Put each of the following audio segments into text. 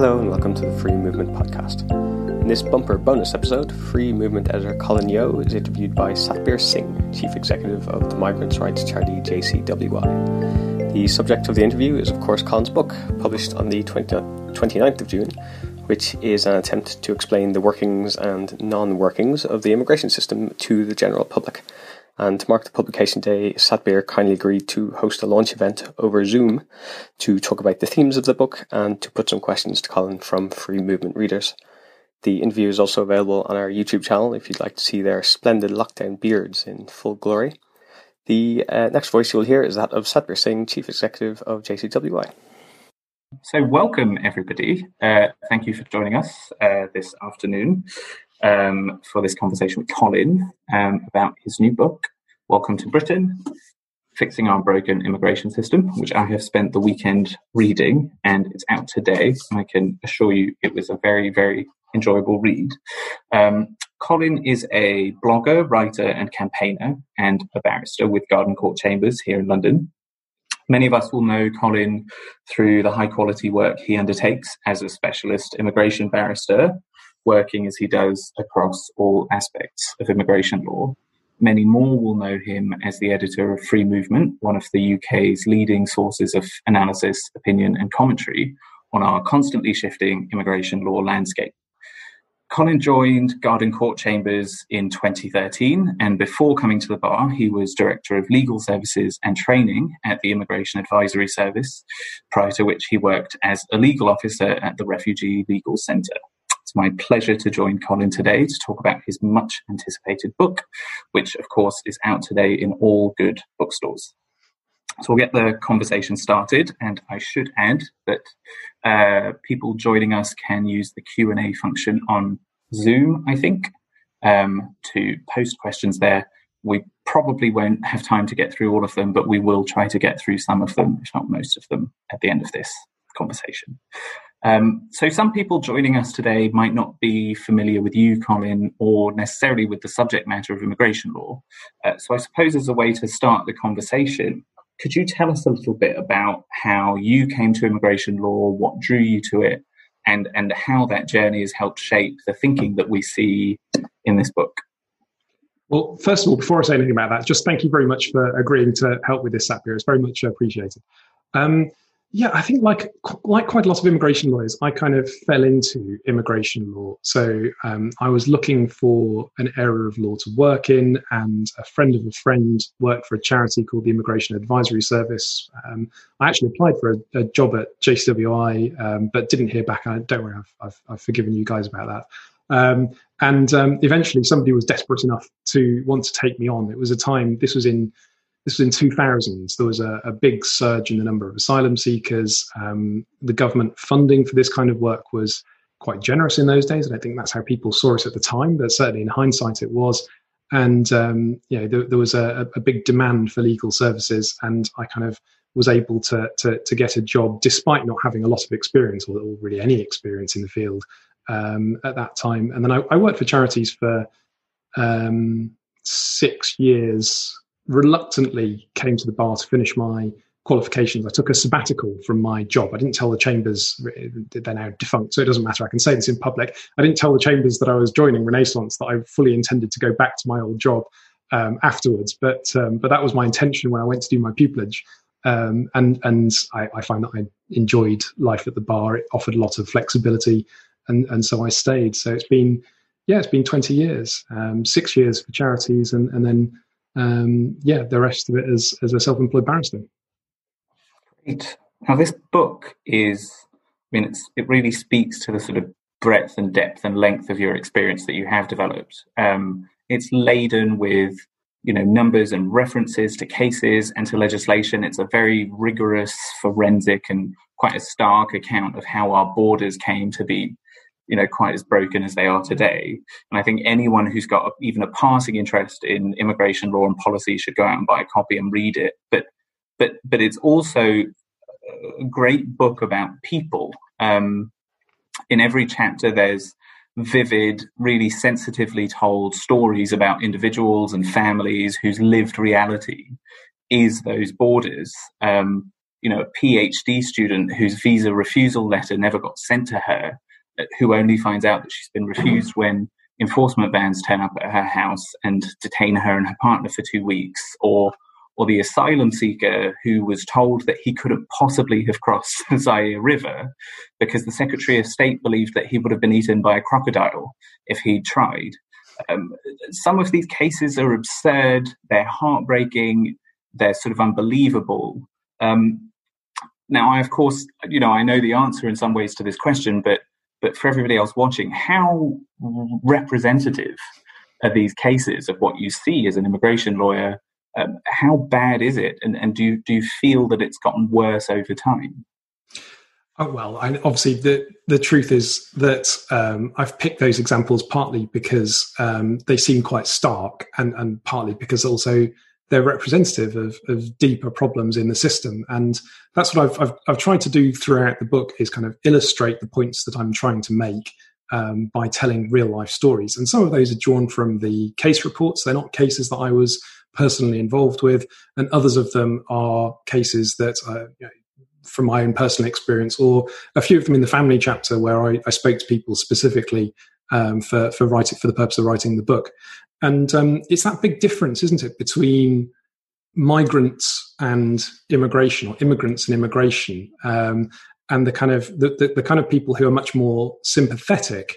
Hello and welcome to the Free Movement podcast. In this bumper bonus episode, Free Movement editor Colin Yeo is interviewed by Satbir Singh, chief executive of the migrants' rights charity JCWI. The subject of the interview is, of course, Colin's book, published on the 20, 29th of June, which is an attempt to explain the workings and non workings of the immigration system to the general public. And to mark the publication day, Satbir kindly agreed to host a launch event over Zoom to talk about the themes of the book and to put some questions to Colin from Free Movement readers. The interview is also available on our YouTube channel if you'd like to see their splendid lockdown beards in full glory. The uh, next voice you will hear is that of Satbir Singh, Chief Executive of JCWI. So, welcome everybody. Uh, thank you for joining us uh, this afternoon um, for this conversation with Colin um, about his new book, Welcome to Britain Fixing Our Broken Immigration System, which I have spent the weekend reading, and it's out today. I can assure you it was a very, very enjoyable read. Um, Colin is a blogger, writer, and campaigner, and a barrister with Garden Court Chambers here in London. Many of us will know Colin through the high quality work he undertakes as a specialist immigration barrister working as he does across all aspects of immigration law. Many more will know him as the editor of Free Movement, one of the UK's leading sources of analysis, opinion, and commentary on our constantly shifting immigration law landscape. Colin joined Garden Court Chambers in 2013, and before coming to the bar, he was Director of Legal Services and Training at the Immigration Advisory Service, prior to which he worked as a legal officer at the Refugee Legal Centre. It's my pleasure to join Colin today to talk about his much anticipated book, which, of course, is out today in all good bookstores. So we'll get the conversation started, and I should add that uh, people joining us can use the Q and A function on Zoom. I think um, to post questions there. We probably won't have time to get through all of them, but we will try to get through some of them, if not most of them, at the end of this conversation. Um, so, some people joining us today might not be familiar with you, Colin, or necessarily with the subject matter of immigration law. Uh, so, I suppose as a way to start the conversation, could you tell us a little bit about how you came to immigration law, what drew you to it, and, and how that journey has helped shape the thinking that we see in this book? Well, first of all, before I say anything about that, just thank you very much for agreeing to help with this, Satbir. It's very much appreciated. Um, yeah, I think like like quite a lot of immigration lawyers, I kind of fell into immigration law. So um, I was looking for an area of law to work in, and a friend of a friend worked for a charity called the Immigration Advisory Service. Um, I actually applied for a, a job at JCWI, um, but didn't hear back. I don't worry, I've, I've, I've forgiven you guys about that. Um, and um, eventually, somebody was desperate enough to want to take me on. It was a time. This was in this was in 2000s. There was a, a big surge in the number of asylum seekers. Um, the government funding for this kind of work was quite generous in those days. I think that's how people saw it at the time, but certainly in hindsight it was. And um, you know, there, there was a, a, big demand for legal services, and I kind of was able to, to, to get a job despite not having a lot of experience or, or really any experience in the field um, at that time. And then I, I worked for charities for um, six years reluctantly came to the bar to finish my qualifications. I took a sabbatical from my job. I didn't tell the chambers, they're now defunct, so it doesn't matter. I can say this in public. I didn't tell the chambers that I was joining Renaissance, that I fully intended to go back to my old job um, afterwards. But, um, but that was my intention when I went to do my pupillage. Um, and and I, I, find that I enjoyed life at the bar. It offered a lot of flexibility, and and so I stayed. So it's been yeah, it's been 20 years, um, six years for charities, and and then um, yeah, the rest of it as as a self-employed barrister. Great. Now, this book is, I mean, it really speaks to the sort of breadth and depth and length of your experience that you have developed. Um, it's laden with, you know, numbers and references to cases and to legislation. It's a very rigorous, forensic, and quite a stark account of how our borders came to be you know quite as broken as they are today. And i think anyone who's got even a passing interest in immigration law and policy should go out and buy a copy and read it. But but but it's also a great book about people. Um, in every chapter there's vivid really sensitively told stories about individuals and families whose lived reality is those borders. Um, you know, a PhD student whose visa refusal letter never got sent to her, who only finds out that she's been refused when enforcement vans turn up at her house and detain her and her partner for two weeks, or or the asylum seeker who was told that he couldn't possibly have crossed the Zaire River because the Secretary of State believed that he would have been eaten by a crocodile if he'd tried. Um, some of these cases are absurd, they're heartbreaking, they're sort of unbelievable. Um, now, I, of course, you know, I know the answer in some ways to this question, but but for everybody else watching, how representative are these cases of what you see as an immigration lawyer? Um, how bad is it, and, and do you, do you feel that it's gotten worse over time? Oh, well, I, obviously the the truth is that um, I've picked those examples partly because um, they seem quite stark, and, and partly because also they're representative of, of deeper problems in the system. And that's what I've, I've, I've, tried to do throughout the book is kind of illustrate the points that I'm trying to make um, by telling real life stories. And some of those are drawn from the case reports. They're not cases that I was personally involved with. And others of them are cases that, uh, you know, from my own personal experience, or a few of them in the family chapter where I, I spoke to people specifically um, for for writing for the purpose of writing the book. And um, it's that big difference, isn't it, between migrants and immigration, or immigrants and immigration, um, and the kind of the, the, the kind of people who are much more sympathetic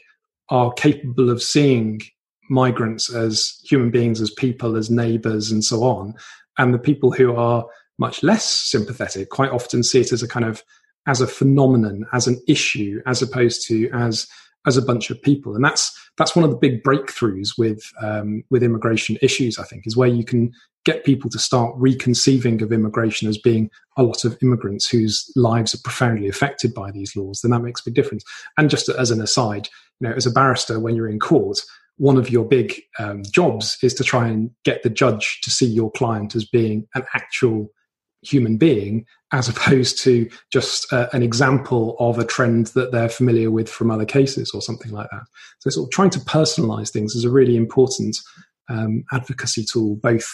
are capable of seeing migrants as human beings, as people, as neighbours, and so on. And the people who are much less sympathetic quite often see it as a kind of as a phenomenon, as an issue, as opposed to as as a bunch of people. And that's that's one of the big breakthroughs with um, with immigration issues. I think is where you can get people to start reconceiving of immigration as being a lot of immigrants whose lives are profoundly affected by these laws. Then that makes a big difference. And just as an aside, you know, as a barrister, when you're in court, one of your big um, jobs is to try and get the judge to see your client as being an actual human being as opposed to just uh, an example of a trend that they're familiar with from other cases or something like that. So, sort of trying to personalize things is a really important um, advocacy tool, both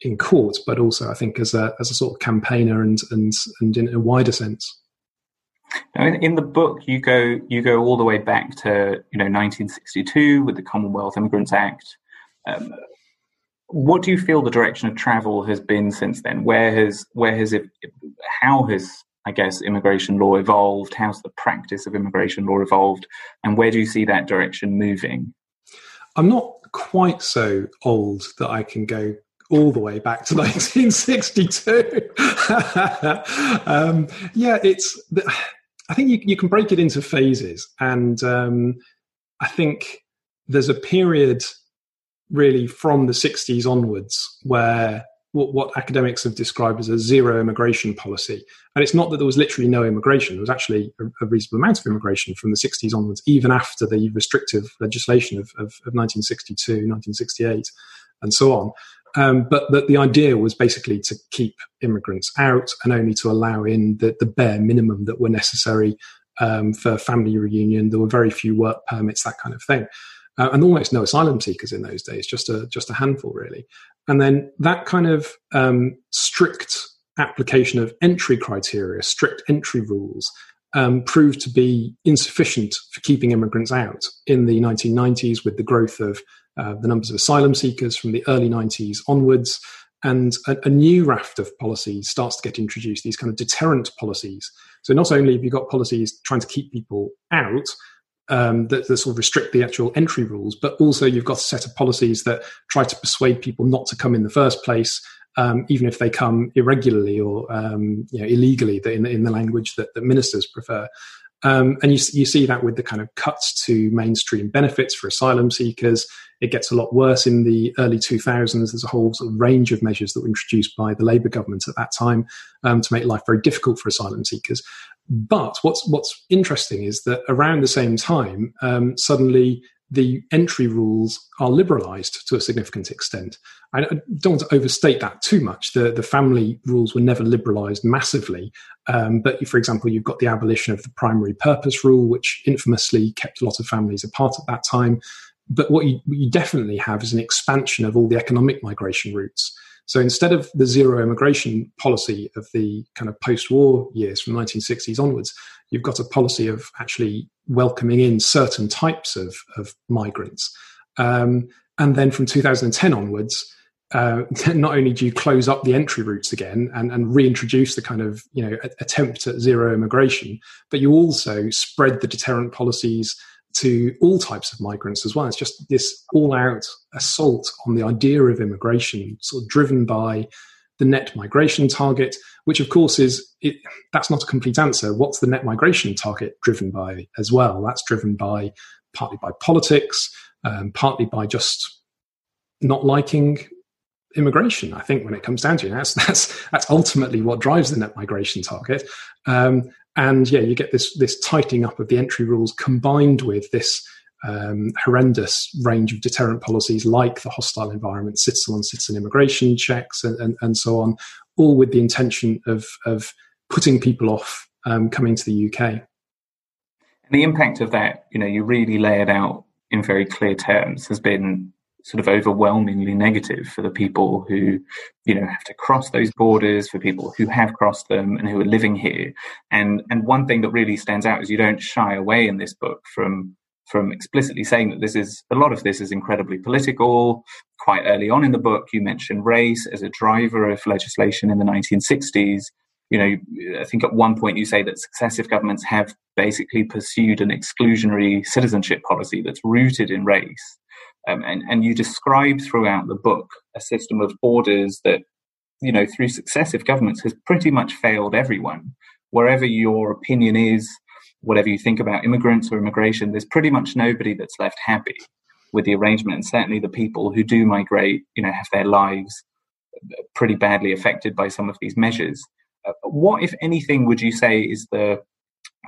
in court, but also I think as a as a sort of campaigner and and and in a wider sense. Now, in, in the book, you go you go all the way back to you know 1962 with the Commonwealth Immigrants Act. Um, what do you feel the direction of travel has been since then? Where has where has it? How has I guess immigration law evolved? How's the practice of immigration law evolved? And where do you see that direction moving? I'm not quite so old that I can go all the way back to 1962. um, yeah, it's. I think you, you can break it into phases, and um, I think there's a period really from the 60s onwards where what, what, academics have described as a zero immigration policy. And it's not that there was literally no immigration, there was actually a, a reasonable amount of immigration from the 60s onwards, even after the restrictive legislation of, of, of 1962, 1968, and so on. Um, but that the idea was basically to keep immigrants out and only to allow in the, the bare minimum that were necessary um, for family reunion. There were very few work permits, that kind of thing uh, and almost no asylum seekers in those days, just a just a handful really. And then that kind of um, strict application of entry criteria, strict entry rules, um, proved to be insufficient for keeping immigrants out in the 1990s with the growth of uh, the numbers of asylum seekers from the early 90s onwards. And a, a, new raft of policies starts to get introduced, these kind of deterrent policies. So not only have you got policies trying to keep people out, um, that, that, sort of restrict the actual entry rules, but also you've got a set of policies that try to persuade people not to come in the first place, um, even if they come irregularly or um, you know, illegally, in, in the language that, that ministers prefer. Um, and you, you see that with the kind of cuts to mainstream benefits for asylum seekers. It gets a lot worse in the early 2000s. There's a whole sort of range of measures that were introduced by the Labour government at that time um, to make life very difficult for asylum seekers. But what's what's interesting is that around the same time, um, suddenly the entry rules are liberalized to a significant extent. I don't want to overstate that too much. The, the family rules were never liberalized massively. Um, but for example, you've got the abolition of the primary purpose rule, which infamously kept a lot of families apart at that time. But what you, what you definitely have is an expansion of all the economic migration routes. So instead of the zero immigration policy of the kind of post war years from 1960s onwards, you've got a policy of actually welcoming in certain types of, of migrants. Um, and then from 2010 onwards, uh, not only do you close up the entry routes again and, and reintroduce the kind of you know attempt at zero immigration, but you also spread the deterrent policies to all types of migrants as well. It's just this all-out assault on the idea of immigration, sort of driven by the net migration target, which of course is it, that's not a complete answer. What's the net migration target driven by as well? That's driven by partly by politics, um, partly by just not liking immigration. I think when it comes down to it, that's that's that's ultimately what drives the net migration target. Um, and yeah, you get this this tightening up of the entry rules combined with this um, horrendous range of deterrent policies like the hostile environment, citizen on citizen immigration checks, and, and, and, so on, all with the intention of of putting people off um, coming to the UK. And the impact of that, you know, you really lay it out in very clear terms, has been sort of overwhelmingly negative for the people who, you know, have to cross those borders, for people who have crossed them and who are living here. And and one thing that really stands out is you don't shy away in this book from from explicitly saying that this is a lot of this is incredibly political. Quite early on in the book, you mention race as a driver of legislation in the 1960s. You know, I think at one point you say that successive governments have basically pursued an exclusionary citizenship policy that's rooted in race. Um, and, and you describe throughout the book a system of borders that, you know, through successive governments has pretty much failed everyone. Wherever your opinion is, whatever you think about immigrants or immigration, there's pretty much nobody that's left happy with the arrangement. And certainly the people who do migrate, you know, have their lives pretty badly affected by some of these measures. Uh, what, if anything, would you say is the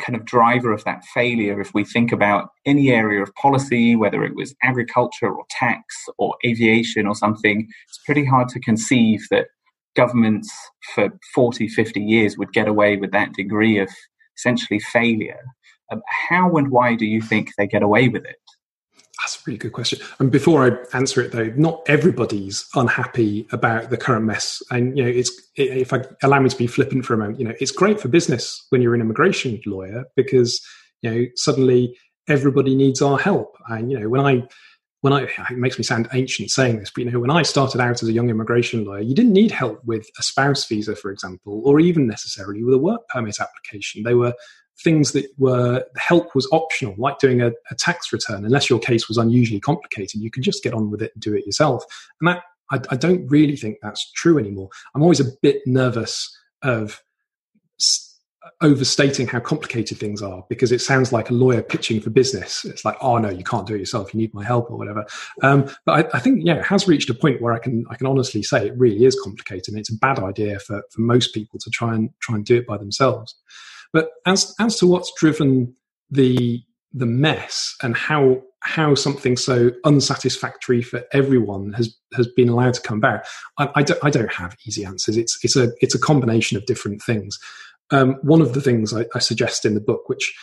kind of driver of that failure if we think about any area of policy, whether it was agriculture or tax or aviation or something, it's pretty hard to conceive that governments for 40, 50 years would get away with that degree of essentially failure. Um, how and why do you think they get away with it? That's a really good question. And before I answer it, though, not everybody's unhappy about the current mess. And you know, it's if I allow me to be flippant for a moment, you know, it's great for business when you're an immigration lawyer because you know suddenly everybody needs our help. And you know, when I when I it makes me sound ancient saying this, but you know, when I started out as a young immigration lawyer, you didn't need help with a spouse visa, for example, or even necessarily with a work permit application. They were things that were help was optional, like doing a, a, tax return. Unless your case was unusually complicated, you could just get on with it and do it yourself. And that I, I don't really think that's true anymore. I'm always a bit nervous of overstating how complicated things are because it sounds like a lawyer pitching for business. It's like, oh no, you can't do it yourself. You need my help or whatever. Um, but I, I, think, yeah, it has reached a point where I can I can honestly say it really is complicated, and it's a bad idea for for most people to try and try and do it by themselves. But as as to what's driven the the mess and how how something so unsatisfactory for everyone has has been allowed to come back, I, I, don't, I don't have easy answers. It's it's a it's a combination of different things. Um, one of the things I, I suggest in the book, which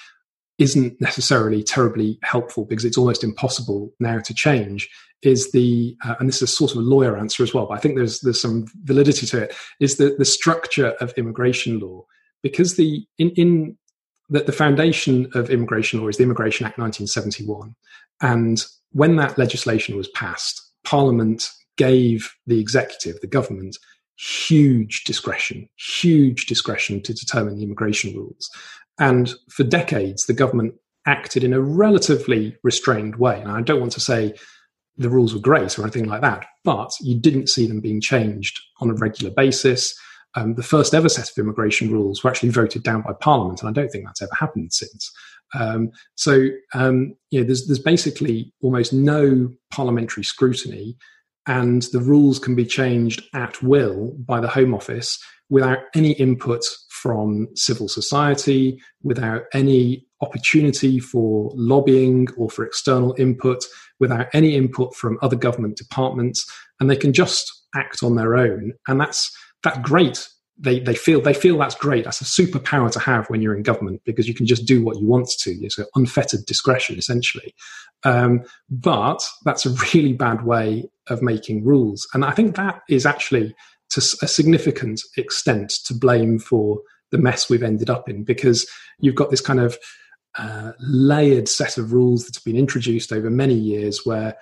isn't necessarily terribly helpful because it's almost impossible now to change is the uh, and this is sort of a lawyer answer as well but i think there's there's some validity to it is the the structure of immigration law because the in, in the, the foundation of immigration law is the Immigration Act 1971, and when that legislation was passed, Parliament gave the executive, the government, huge discretion, huge discretion to determine the immigration rules. And for decades, the government acted in a relatively restrained way. And I don't want to say the rules were great or anything like that, but you didn't see them being changed on a regular basis um, the first ever set of immigration rules were actually voted down by Parliament, and I don't think that's ever happened since. Um, so, um, you know, there's, there's basically almost no parliamentary scrutiny, and the rules can be changed at will by the Home Office without any input from civil society, without any opportunity for lobbying or for external input, without any input from other government departments, and they can just act on their own. And that's that's great they they feel they feel that's great. That's a superpower to have when you're in government because you can just do what you want to. It's an unfettered discretion essentially. Um, but that's a really bad way of making rules, and I think that is actually to a significant extent to blame for the mess we've ended up in because you've got this kind of uh, layered set of rules that's been introduced over many years where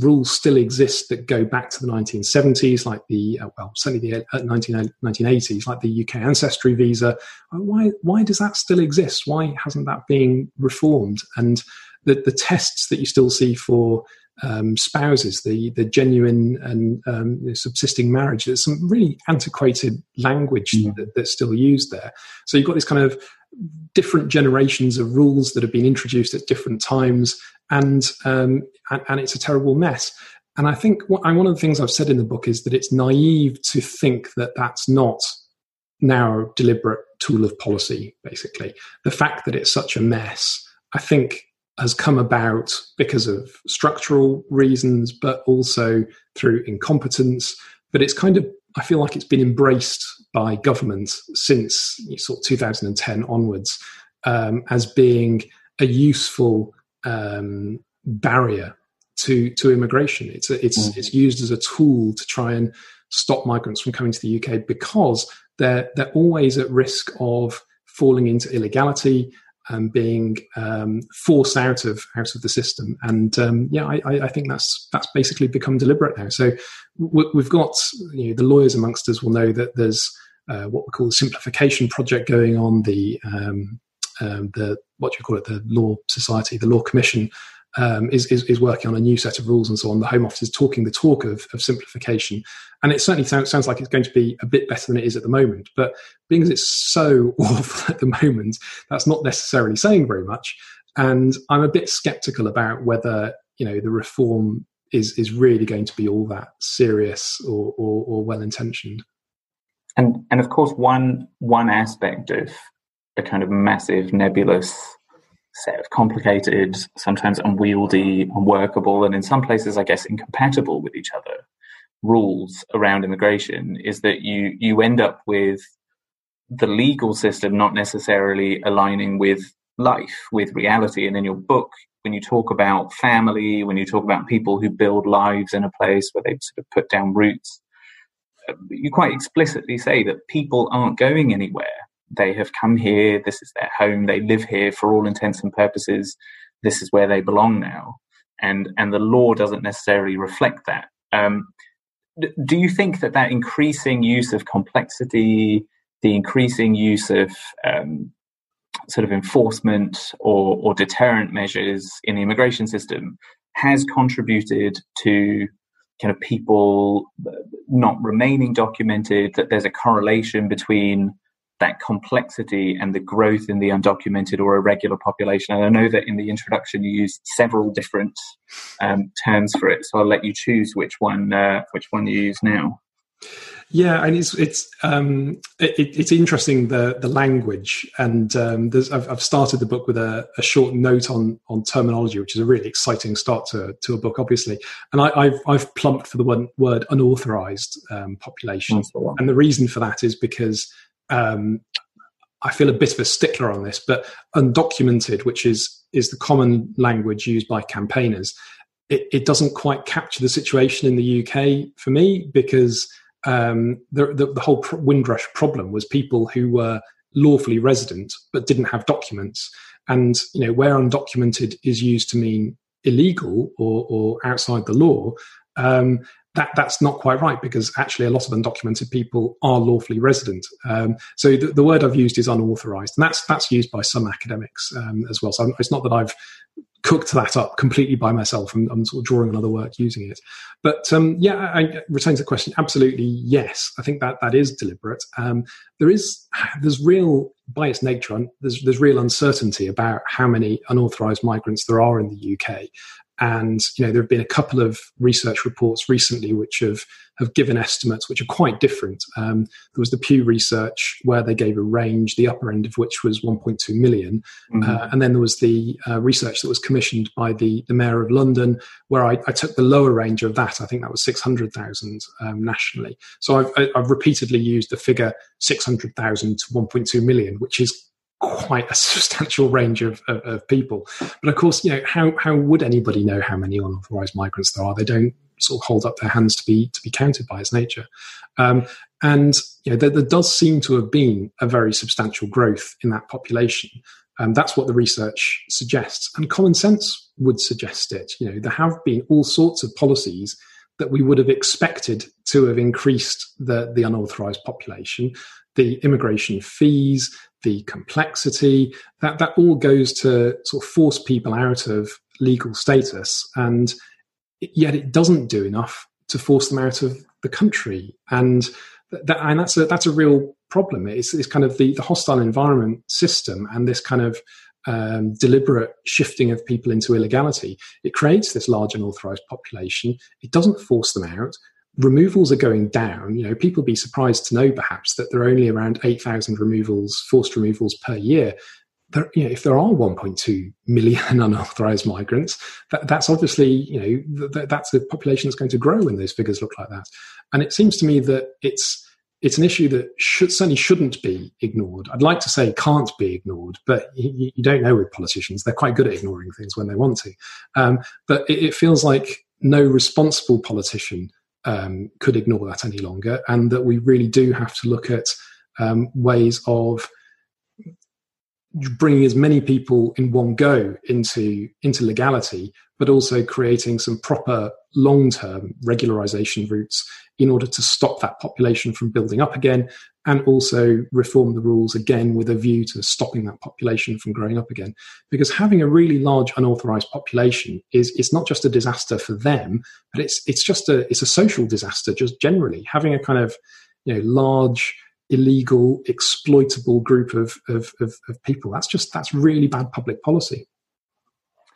rules still exist that go back to the 1970s, like the, uh, well, certainly the 19, uh, 1980s, like the UK ancestry visa. Uh, why, why does that still exist? Why hasn't that been reformed? And the, the tests that you still see for um, spouses, the the genuine and um, subsisting marriage. There's some really antiquated language mm. that, that's still used there. So you've got this kind of different generations of rules that have been introduced at different times, and um, and, and, it's a terrible mess. And I think what, one of the things I've said in the book is that it's naive to think that that's not now a deliberate tool of policy. Basically, the fact that it's such a mess, I think, has come about because of structural reasons, but also through incompetence. But it's kind of I feel like it's been embraced by government since sort of 2010 onwards um, as being a useful um, barrier to to immigration. It's a, it's mm-hmm. it's used as a tool to try and stop migrants from coming to the UK because they're they're always at risk of falling into illegality and being um, forced out of out of the system. And um, yeah, I, I, think that's that's basically become deliberate now. So we've got you know, the lawyers amongst us will know that there's uh, what we call the simplification project going on. The um, um, the what do you call it? The Law Society, the Law Commission. Um, is, is, is working on a new set of rules and so on. The Home Office is talking the talk of, of simplification, and it certainly sounds, sounds like it's going to be a bit better than it is at the moment. But being as it's so awful at the moment, that's not necessarily saying very much. And I'm a bit skeptical about whether you know the reform is is really going to be all that serious or, or, or well intentioned. And and of course, one one aspect of a kind of massive nebulous set of complicated, sometimes unwieldy, unworkable, and in some places, I guess, incompatible with each other rules around immigration is that you you end up with the legal system not necessarily aligning with life, with reality. And in your book, when you talk about family, when you talk about people who build lives in a place where they've sort of put down roots, uh, you quite explicitly say that people aren't going anywhere they have come here, this is their home, they live here for all intents and purposes, this is where they belong now. And, and the law doesn't necessarily reflect that. Um, do you think that that increasing use of complexity, the increasing use of um, sort of enforcement or, or deterrent measures in the immigration system has contributed to kind of people not remaining documented, that there's a correlation between that complexity and the growth in the undocumented or irregular population. And I know that in the introduction you used several different um, terms for it, so I'll let you choose which one uh, which one you use now. Yeah, and it's it's um, it, it's interesting the the language, and um, I've, I've, started the book with a, a, short note on on terminology, which is a really exciting start to to a book, obviously. And I, have I've plumped for the one word unauthorized um, population, and the reason for that is because um, I feel a bit of a stickler on this, but undocumented, which is is the common language used by campaigners, it, it doesn't quite capture the situation in the UK for me because um, the, the, the, whole Windrush problem was people who were lawfully resident but didn't have documents, and you know where undocumented is used to mean illegal or, or outside the law. Um, that that's not quite right because actually a lot of undocumented people are lawfully resident. Um, so the, the, word I've used is unauthorized, and that's that's used by some academics um, as well. So it's not that I've cooked that up completely by myself. I'm, I'm sort of drawing another work using it. But um, yeah, I, I the question. Absolutely, yes. I think that that is deliberate. Um, there is there's real by its nature there's there's real uncertainty about how many unauthorized migrants there are in the UK. And you know there have been a couple of research reports recently which have have given estimates which are quite different. Um, there was the Pew research where they gave a range, the upper end of which was 1.2 million. Mm-hmm. Uh, and then there was the uh, research that was commissioned by the the mayor of London, where I, I took the lower range of that. I think that was 600,000 um, nationally. So I've, I've repeatedly used the figure 600,000 to 1.2 million, which is quite a substantial range of, of, of, people. But of course, you know, how, how would anybody know how many unauthorized migrants there are? They don't sort of hold up their hands to be to be counted by its nature. Um, and you know, there, there, does seem to have been a very substantial growth in that population. And that's what the research suggests. And common sense would suggest it. You know, there have been all sorts of policies that we would have expected to have increased the, the unauthorized population, the immigration fees, the complexity, that, that all goes to sort of force people out of legal status. And yet it doesn't do enough to force them out of the country. And that, and that's a, that's a real problem. It's, it's kind of the, the hostile environment system and this kind of um, deliberate shifting of people into illegality. It creates this large unauthorized population. It doesn't force them out removals are going down. You know, people be surprised to know perhaps that there are only around 8,000 removals, forced removals per year. There, you know, if there are 1.2 million unauthorized migrants, that, that's obviously, you know, th- that's the population that's going to grow when those figures look like that. And it seems to me that it's, it's an issue that should, certainly shouldn't be ignored. I'd like to say can't be ignored, but you, you, don't know with politicians. They're quite good at ignoring things when they want to. Um, but it, it feels like no responsible politician um, could ignore that any longer, and that we really do have to look at um, ways of bringing as many people in one go into into legality, but also creating some proper long term regularization routes in order to stop that population from building up again and also reform the rules again with a view to stopping that population from growing up again. Because having a really large unauthorized population is it's not just a disaster for them, but it's it's just a it's a social disaster just generally. Having a kind of you know large illegal exploitable group of, of, of, of people that's just that's really bad public policy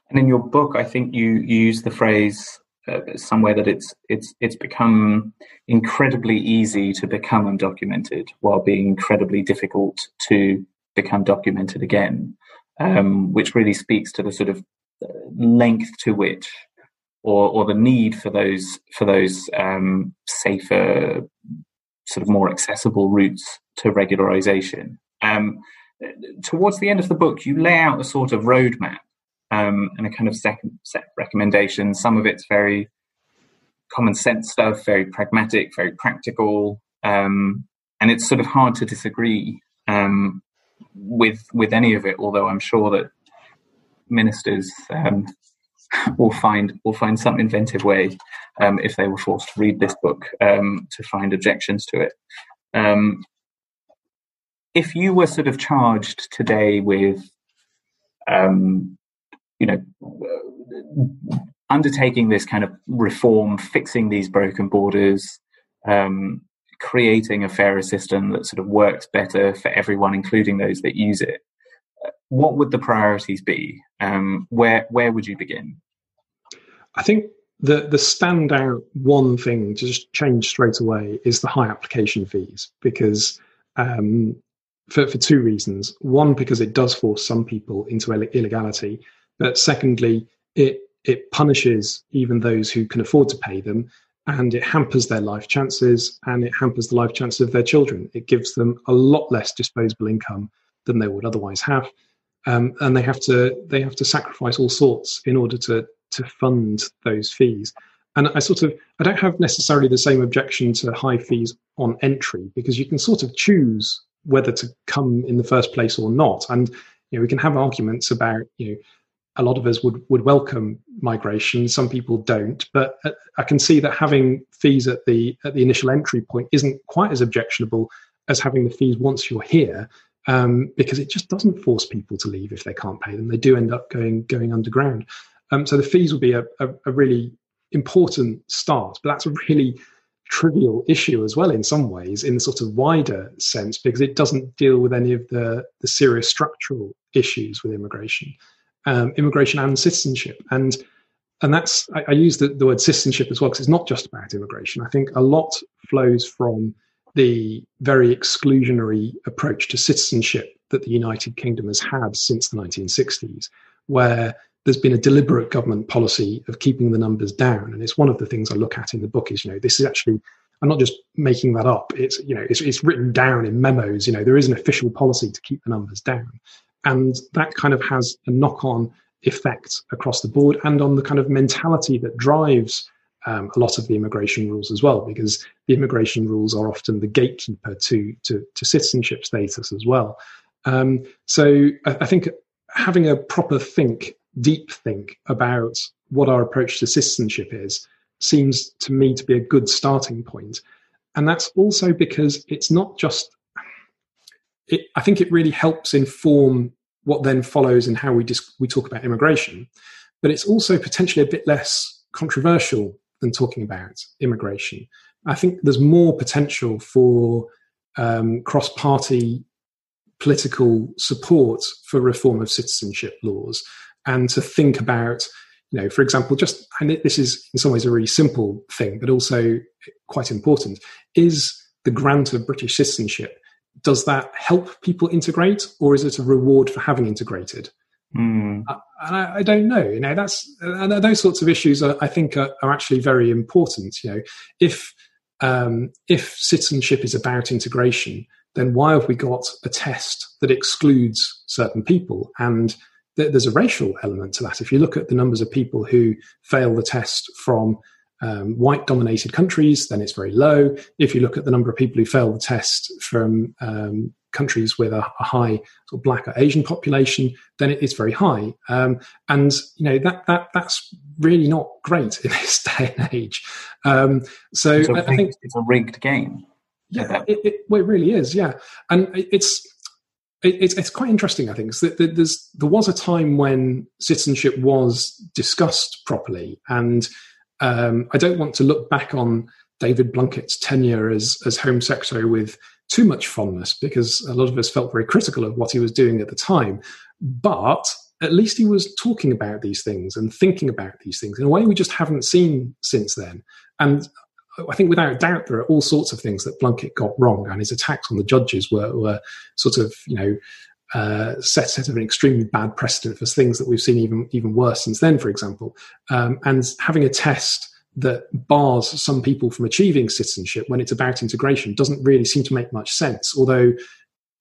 and in your book i think you, you use the phrase uh, somewhere that it's it's it's become incredibly easy to become undocumented while being incredibly difficult to become documented again, um, which really speaks to the sort of uh, length to which or or the need for those for those um, safer sort of more accessible routes to regularization. Um, towards the end of the book, you lay out a sort of roadmap um, and a kind of set, set recommendations. Some of it's very common sense stuff, very pragmatic, very practical, um, and it's sort of hard to disagree um, with with any of it. Although I'm sure that ministers um, will find will find some inventive way um, if they were forced to read this book um, to find objections to it. if you were sort of charged today with um, you know, undertaking this kind of reform, fixing these broken borders, um, creating a fairer system that sort of works better for everyone, including those that use it. What would the priorities be? Um, where where would you begin? I think the the standout one thing to just change straight away is the high application fees because um, for for two reasons. One, because it does force some people into illegality, but secondly, it it punishes even those who can afford to pay them, and it hampers their life chances, and it hampers the life chances of their children. It gives them a lot less disposable income than they would otherwise have, um, and they have to they have to sacrifice all sorts in order to to fund those fees. And I sort of I don't have necessarily the same objection to high fees on entry because you can sort of choose whether to come in the first place or not. And you know, we can have arguments about you know a lot of us would would welcome migration. Some people don't, but uh, I can see that having fees at the at the initial entry point isn't quite as objectionable as having the fees once you're here, um, because it just doesn't force people to leave if they can't pay them. They do end up going going underground. Um, so the fees will be a, a, a really important start, but that's a really trivial issue as well in some ways in the sort of wider sense because it doesn't deal with any of the the serious structural issues with immigration um, immigration and citizenship. And and that's I, I use the, the word citizenship as well because it's not just about immigration. I think a lot flows from the very exclusionary approach to citizenship that the United Kingdom has had since the 1960s, where there's been a deliberate government policy of keeping the numbers down. And it's one of the things I look at in the book is, you know, this is actually, I'm not just making that up. It's, you know, it's, it's written down in memos. You know, there is an official policy to keep the numbers down. And that kind of has a knock on effect across the board and on the kind of mentality that drives um, a lot of the immigration rules as well, because the immigration rules are often the gatekeeper to to, to citizenship status as well. Um, so I, I, think having a proper think, deep think about what our approach to citizenship is seems to me to be a good starting point. point, and that's also because it's not just. It, I think it really helps inform what then follows and how we we talk about immigration, but it's also potentially a bit less controversial than talking about immigration. I think there's more potential for um, cross-party political support for reform of citizenship laws, and to think about, you know, for example, just and this is in some ways a really simple thing, but also quite important, is the grant of British citizenship does that help people integrate or is it a reward for having integrated? Mm. and I, I, don't know. You know, that's and those sorts of issues are, I think are, are, actually very important. You know, if um, if citizenship is about integration, then why have we got a test that excludes certain people? And th- there's a racial element to that. If you look at the numbers of people who fail the test from um, white dominated countries, then it's very low. If you look at the number of people who fail the test from um, countries with a, a, high sort of black or Asian population, then it is very high. Um, and you know that that that's really not great in this day and age. Um, so I, I think it's a rigged game. Yeah, it, it, well, it really is. Yeah, and it's it's, it's quite interesting. I think that there's there was a time when citizenship was discussed properly and um, I don't want to look back on David Blunkett's tenure as, as Home Secretary with too much fondness because a lot of us felt very critical of what he was doing at the time. But at least he was talking about these things and thinking about these things in a way we just haven't seen since then. And I think without doubt there are all sorts of things that Blunkett got wrong, and his attacks on the judges were, were sort of, you know, uh, set set of an extremely bad precedent for things that we've seen even even worse since then, for example. Um, and having a test that bars some people from achieving citizenship when it's about integration doesn't really seem to make much sense. Although,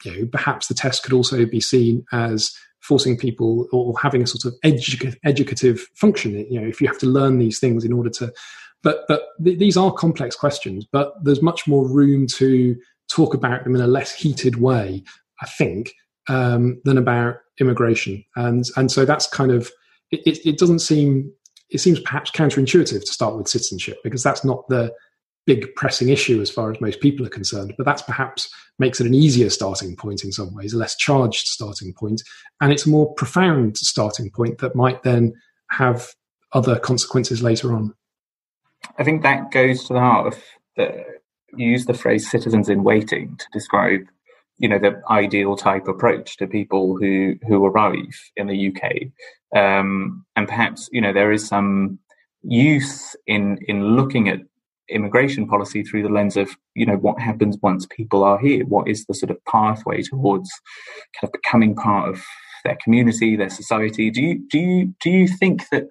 you know, perhaps the test could also be seen as forcing people or having a sort of edu- educative function. You know, if you have to learn these things in order to, but but th- these are complex questions. But there's much more room to talk about them in a less heated way. I think um, than about immigration, and and so that's kind of it, it doesn't seem it seems perhaps counterintuitive to start with citizenship because that's not the big pressing issue as far as most people are concerned. But that's perhaps makes it an easier starting point in some ways, a less charged starting point, and it's a more profound starting point that might then have other consequences later on. I think that goes to the heart of the. You use the phrase "citizens in waiting" to describe you know the ideal type approach to people who who arrive in the UK, um, and perhaps you know there is some use in in looking at immigration policy through the lens of you know what happens once people are here. What is the sort of pathway towards kind of becoming part of their community, their society? Do you do you do you think that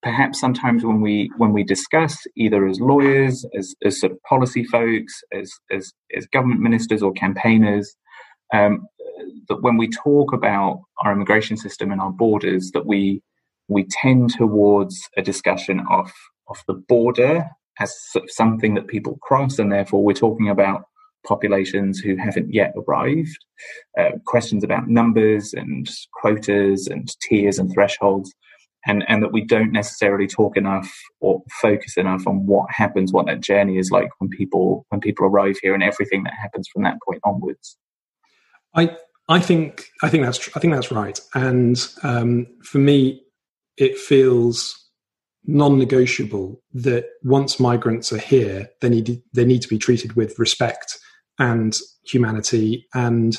perhaps sometimes when we when we discuss either as lawyers as, as sort of policy folks as, as as government ministers or campaigners um, that when we talk about our immigration system and our borders, that we we tend towards a discussion of of the border as something that people cross, and therefore we're talking about populations who haven't yet arrived. Uh, questions about numbers and quotas and tiers and thresholds. And, and that we don't necessarily talk enough or focus enough on what happens, what that journey is like when people when people arrive here, and everything that happens from that point onwards. I I think I think that's I think that's right. And um, for me, it feels non-negotiable that once migrants are here, they need they need to be treated with respect and humanity, and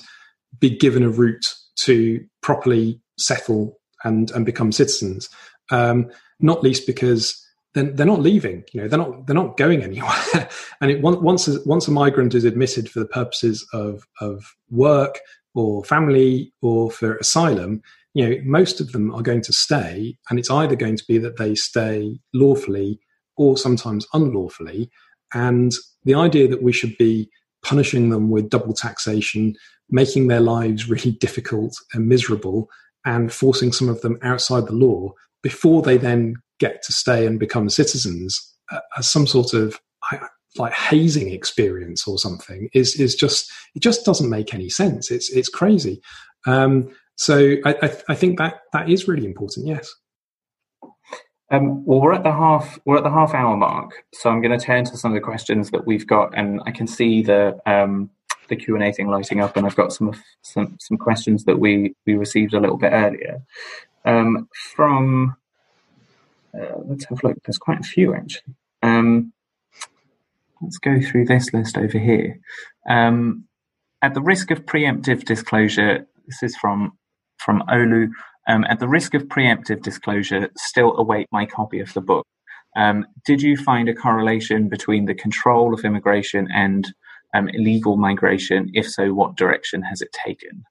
be given a route to properly settle and and become citizens. Um, not least because then they're not leaving. You know, they're not they're not going anywhere. and it, once once a migrant is admitted for the purposes of of work or family or for asylum, you know, most of them are going to stay, and it's either going to be that they stay lawfully or sometimes unlawfully. And the idea that we should be punishing them with double taxation, making their lives really difficult and miserable, and forcing some of them outside the law before they then get to stay and become citizens uh, as some sort of like hazing experience or something is is just it just doesn't make any sense. It's it's crazy. Um, so I, I, I think that that is really important. Yes. Um, well, we're at the half we're at the half hour mark, so I'm going to turn to some of the questions that we've got, and I can see the um, the Q and A thing lighting up, and I've got some some some questions that we we received a little bit earlier um, from. Uh, let's have a look. There's quite a few actually. Um, let's go through this list over here. Um, at the risk of preemptive disclosure, this is from from Olu. Um, at the risk of preemptive disclosure, still await my copy of the book. Um, did you find a correlation between the control of immigration and um, illegal migration? If so, what direction has it taken?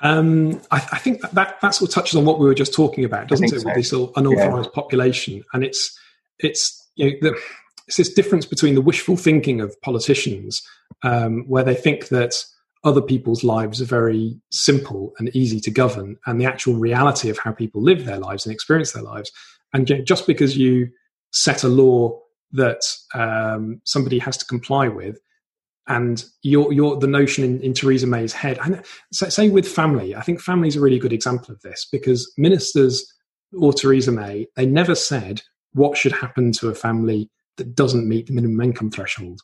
Um, I, I, think that, that, that sort of touches on what we were just talking about, doesn't it? So. With this unauthorized yeah. population, and it's it's you know, the, it's this difference between the wishful thinking of politicians, um, where they think that other people's lives are very simple and easy to govern, and the actual reality of how people live their lives and experience their lives. And just because you set a law that um, somebody has to comply with, and your your the notion in, in Theresa May's head, and say with family, I think family is a really good example of this because ministers or Theresa May they never said what should happen to a family that doesn't meet the minimum income threshold.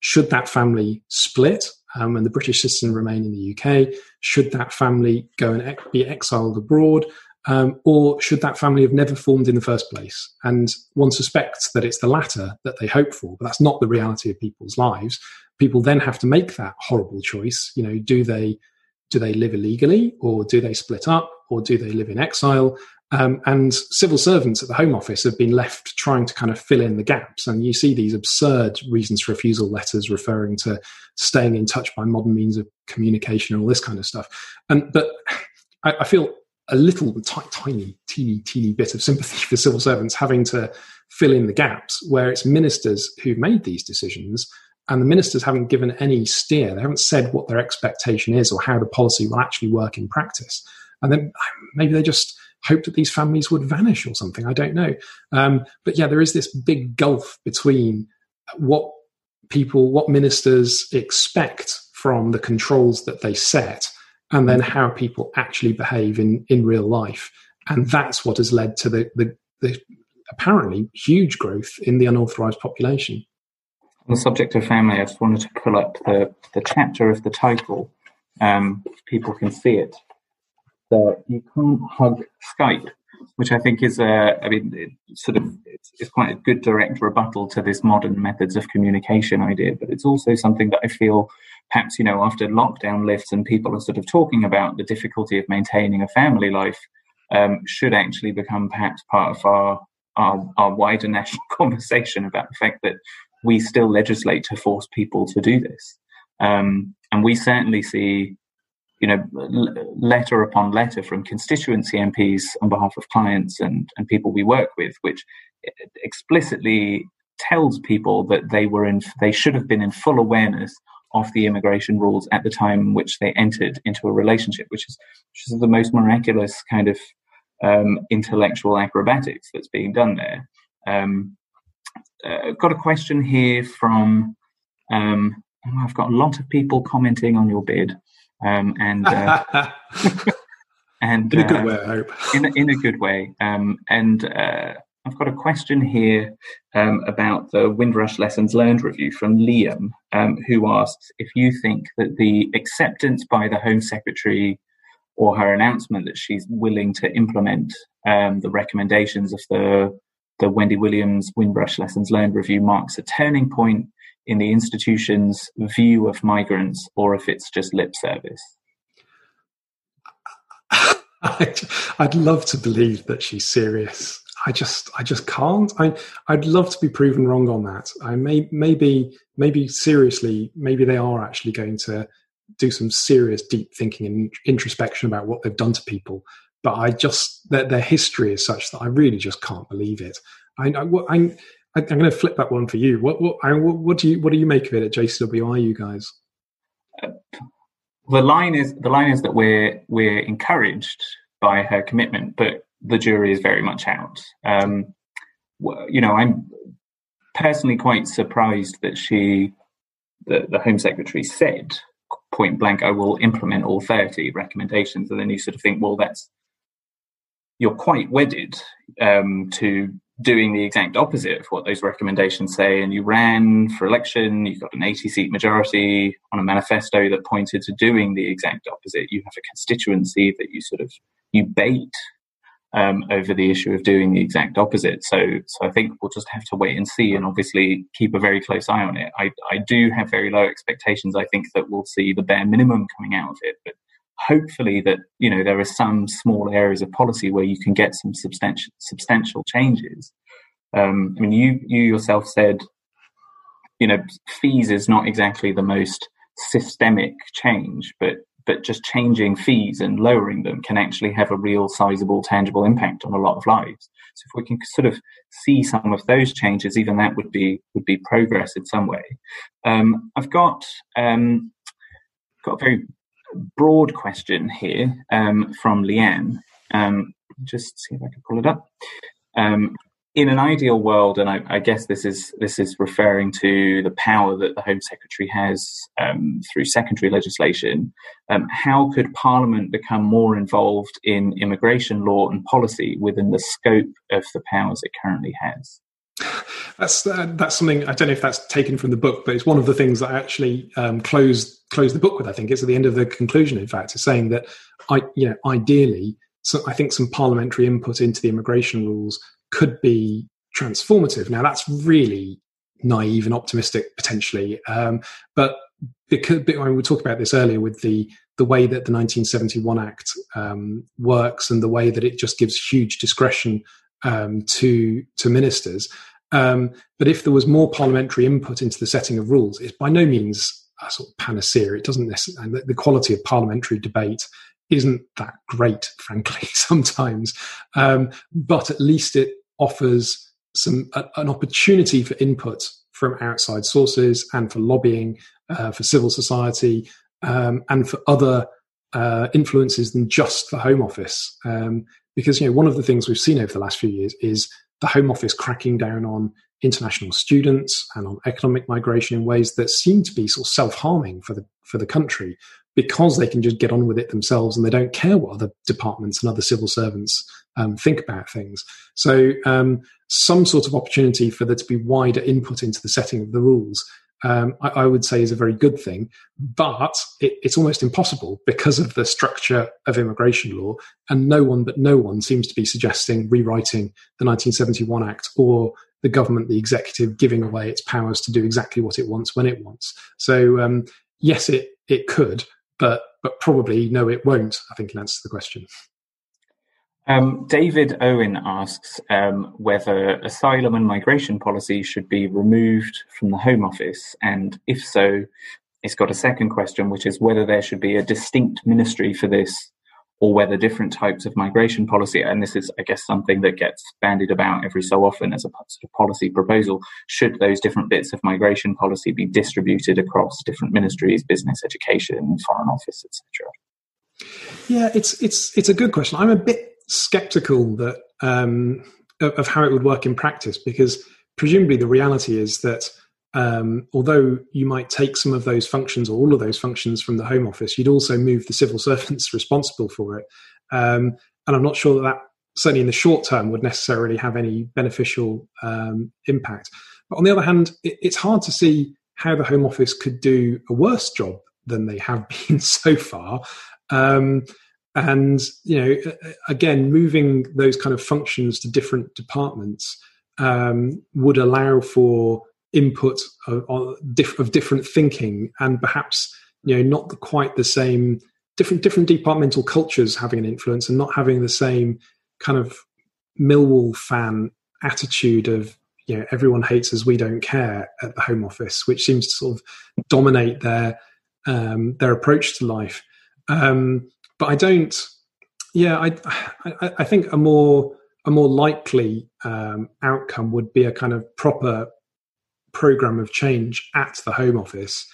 Should that family split um, and the British citizen remain in the UK? Should that family go and be exiled abroad? Um, or should that family have never formed in the first place? And one suspects that it's the latter that they hope for, but that's not the reality of people's lives. People then have to make that horrible choice. You know, do they do they live illegally, or do they split up, or do they live in exile? Um, and civil servants at the Home Office have been left trying to kind of fill in the gaps. And you see these absurd reasons for refusal letters referring to staying in touch by modern means of communication and all this kind of stuff. And but I, I feel a little t- tiny, teeny, teeny bit of sympathy for civil servants having to fill in the gaps where it's ministers who've made these decisions and the ministers haven't given any steer. They haven't said what their expectation is or how the policy will actually work in practice. And then maybe they just hope that these families would vanish or something. I don't know. Um, but yeah, there is this big gulf between what people, what ministers expect from the controls that they set and then how people actually behave in, in real life. And that's what has led to the, the, the apparently huge growth in the unauthorized population. On the subject of family, I just wanted to pull up the, the chapter of the title. Um, people can see it that you can't hug Skype, which I think is a, I mean, sort of, it's, it's, quite a good direct rebuttal to this modern methods of communication idea, but it's also something that I feel perhaps, you know, after lockdown lifts and people are sort of talking about the difficulty of maintaining a family life, um, should actually become perhaps part of our, our, our wider national conversation about the fact that we still legislate to force people to do this. Um, and we certainly see you know, letter upon letter from constituency MPs on behalf of clients and, and people we work with, which explicitly tells people that they were in, they should have been in full awareness of the immigration rules at the time which they entered into a relationship, which is, which is the most miraculous kind of um, intellectual acrobatics that's being done there. Um, uh, got a question here from. Um, oh, I've got a lot of people commenting on your bid. Um, and uh, and in a good uh, way, I hope. in, a, in a good way. Um, and uh, I've got a question here um, about the Windrush Lessons Learned review from Liam, um, who asks if you think that the acceptance by the Home Secretary or her announcement that she's willing to implement um, the recommendations of the the Wendy Williams Windrush Lessons Learned review marks a turning point in the institution's view of migrants or if it's just lip service? I'd love to believe that she's serious. I just, I just can't. I, I'd love to be proven wrong on that. I may, maybe, maybe seriously, maybe they are actually going to do some serious deep thinking and introspection about what they've done to people. But I just, their, their history is such that I really just can't believe it. I, I, I'm, I'm going to flip that one for you. What, what, I, what do you, what do you make of it at JCWI, you guys? the line is the line is that we're we're encouraged by her commitment, but the jury is very much out. Um, you know, I'm personally quite surprised that she, the, the Home Secretary, said point blank, "I will implement all 30 recommendations," and then you sort of think, well, that's you're quite wedded um, to doing the exact opposite of what those recommendations say. And you ran for election, you got an 80 seat majority on a manifesto that pointed to doing the exact opposite. You have a constituency that you sort of you bait um, over the issue of doing the exact opposite. So, so I think we'll just have to wait and see, and obviously keep a very close eye on it. I, I do have very low expectations. I think that we'll see the bare minimum coming out of it, but hopefully that you know there are some small areas of policy where you can get some substantial substantial changes. Um, I mean, you you yourself said, you know, fees is not exactly the most systemic change, but but just changing fees and lowering them can actually have a real sizable tangible impact on a lot of lives so if we can sort of see some of those changes even that would be would be progress in some way um, i've got um, got a very broad question here um, from Leanne. Um, just see if I can pull it up. Um, in an ideal world, and I, I, guess this is this is referring to the power that the Home Secretary has um, through secondary legislation. Um, how could Parliament become more involved in immigration law and policy within the scope of the powers it currently has? That's uh, that's something I don't know if that's taken from the book, but it's one of the things that I actually um, closed the book with. I think it's at the end of the conclusion. In fact, is saying that I you know ideally, so I think some parliamentary input into the immigration rules could be transformative. Now that's really naive and optimistic potentially, um, but because I mean, we talked about this earlier with the the way that the 1971 Act um, works and the way that it just gives huge discretion um, to to ministers. Um, but if there was more parliamentary input into the setting of rules, it's by no means a sort of panacea. It doesn't necessarily. The, the quality of parliamentary debate isn't that great, frankly, sometimes. Um, but at least it offers some a, an opportunity for input from outside sources and for lobbying, uh, for civil society, um, and for other uh, influences than just the Home Office. Um, because you know one of the things we've seen over the last few years is the Home Office cracking down on international students and on economic migration in ways that seem to be sort of self-harming for the for the country because they can just get on with it themselves and they don't care what other departments and other civil servants um, think about things. So um, some sort of opportunity for there to be wider input into the setting of the rules um, I, I, would say is a very good thing. But it, it's almost impossible because of the structure of immigration law, and no one but no one seems to be suggesting rewriting the 1971 Act or the government, the executive, giving away its powers to do exactly what it wants when it wants. So um, yes, it it could, but but probably no, it won't. I think in answer to the question. Um, David Owen asks um, whether asylum and migration policy should be removed from the Home Office, and if so, it's got a second question, which is whether there should be a distinct ministry for this, or whether different types of migration policy, and this is, I guess, something that gets bandied about every so often as a sort of policy proposal, should those different bits of migration policy be distributed across different ministries, business, education, foreign office, etc. Yeah, it's it's it's a good question. I'm a bit skeptical that um, of how it would work in practice because presumably the reality is that um, although you might take some of those functions or all of those functions from the Home Office, you'd also move the civil servants responsible for it. Um, and I'm not sure that that, certainly in the short term, would necessarily have any beneficial um, impact. But on the other hand, it, it's hard to see how the Home Office could do a worse job than they have been so far. And you know again moving those kind of functions to different departments um, would allow for input of, of, different thinking and perhaps you know not quite the same different different departmental cultures having an influence and not having the same kind of Millwall fan attitude of you know everyone hates us we don't care at the home office which seems to sort of dominate their um, their approach to life. Um, but i don't yeah I, I, I think a more a more likely um, outcome would be a kind of proper program of change at the home office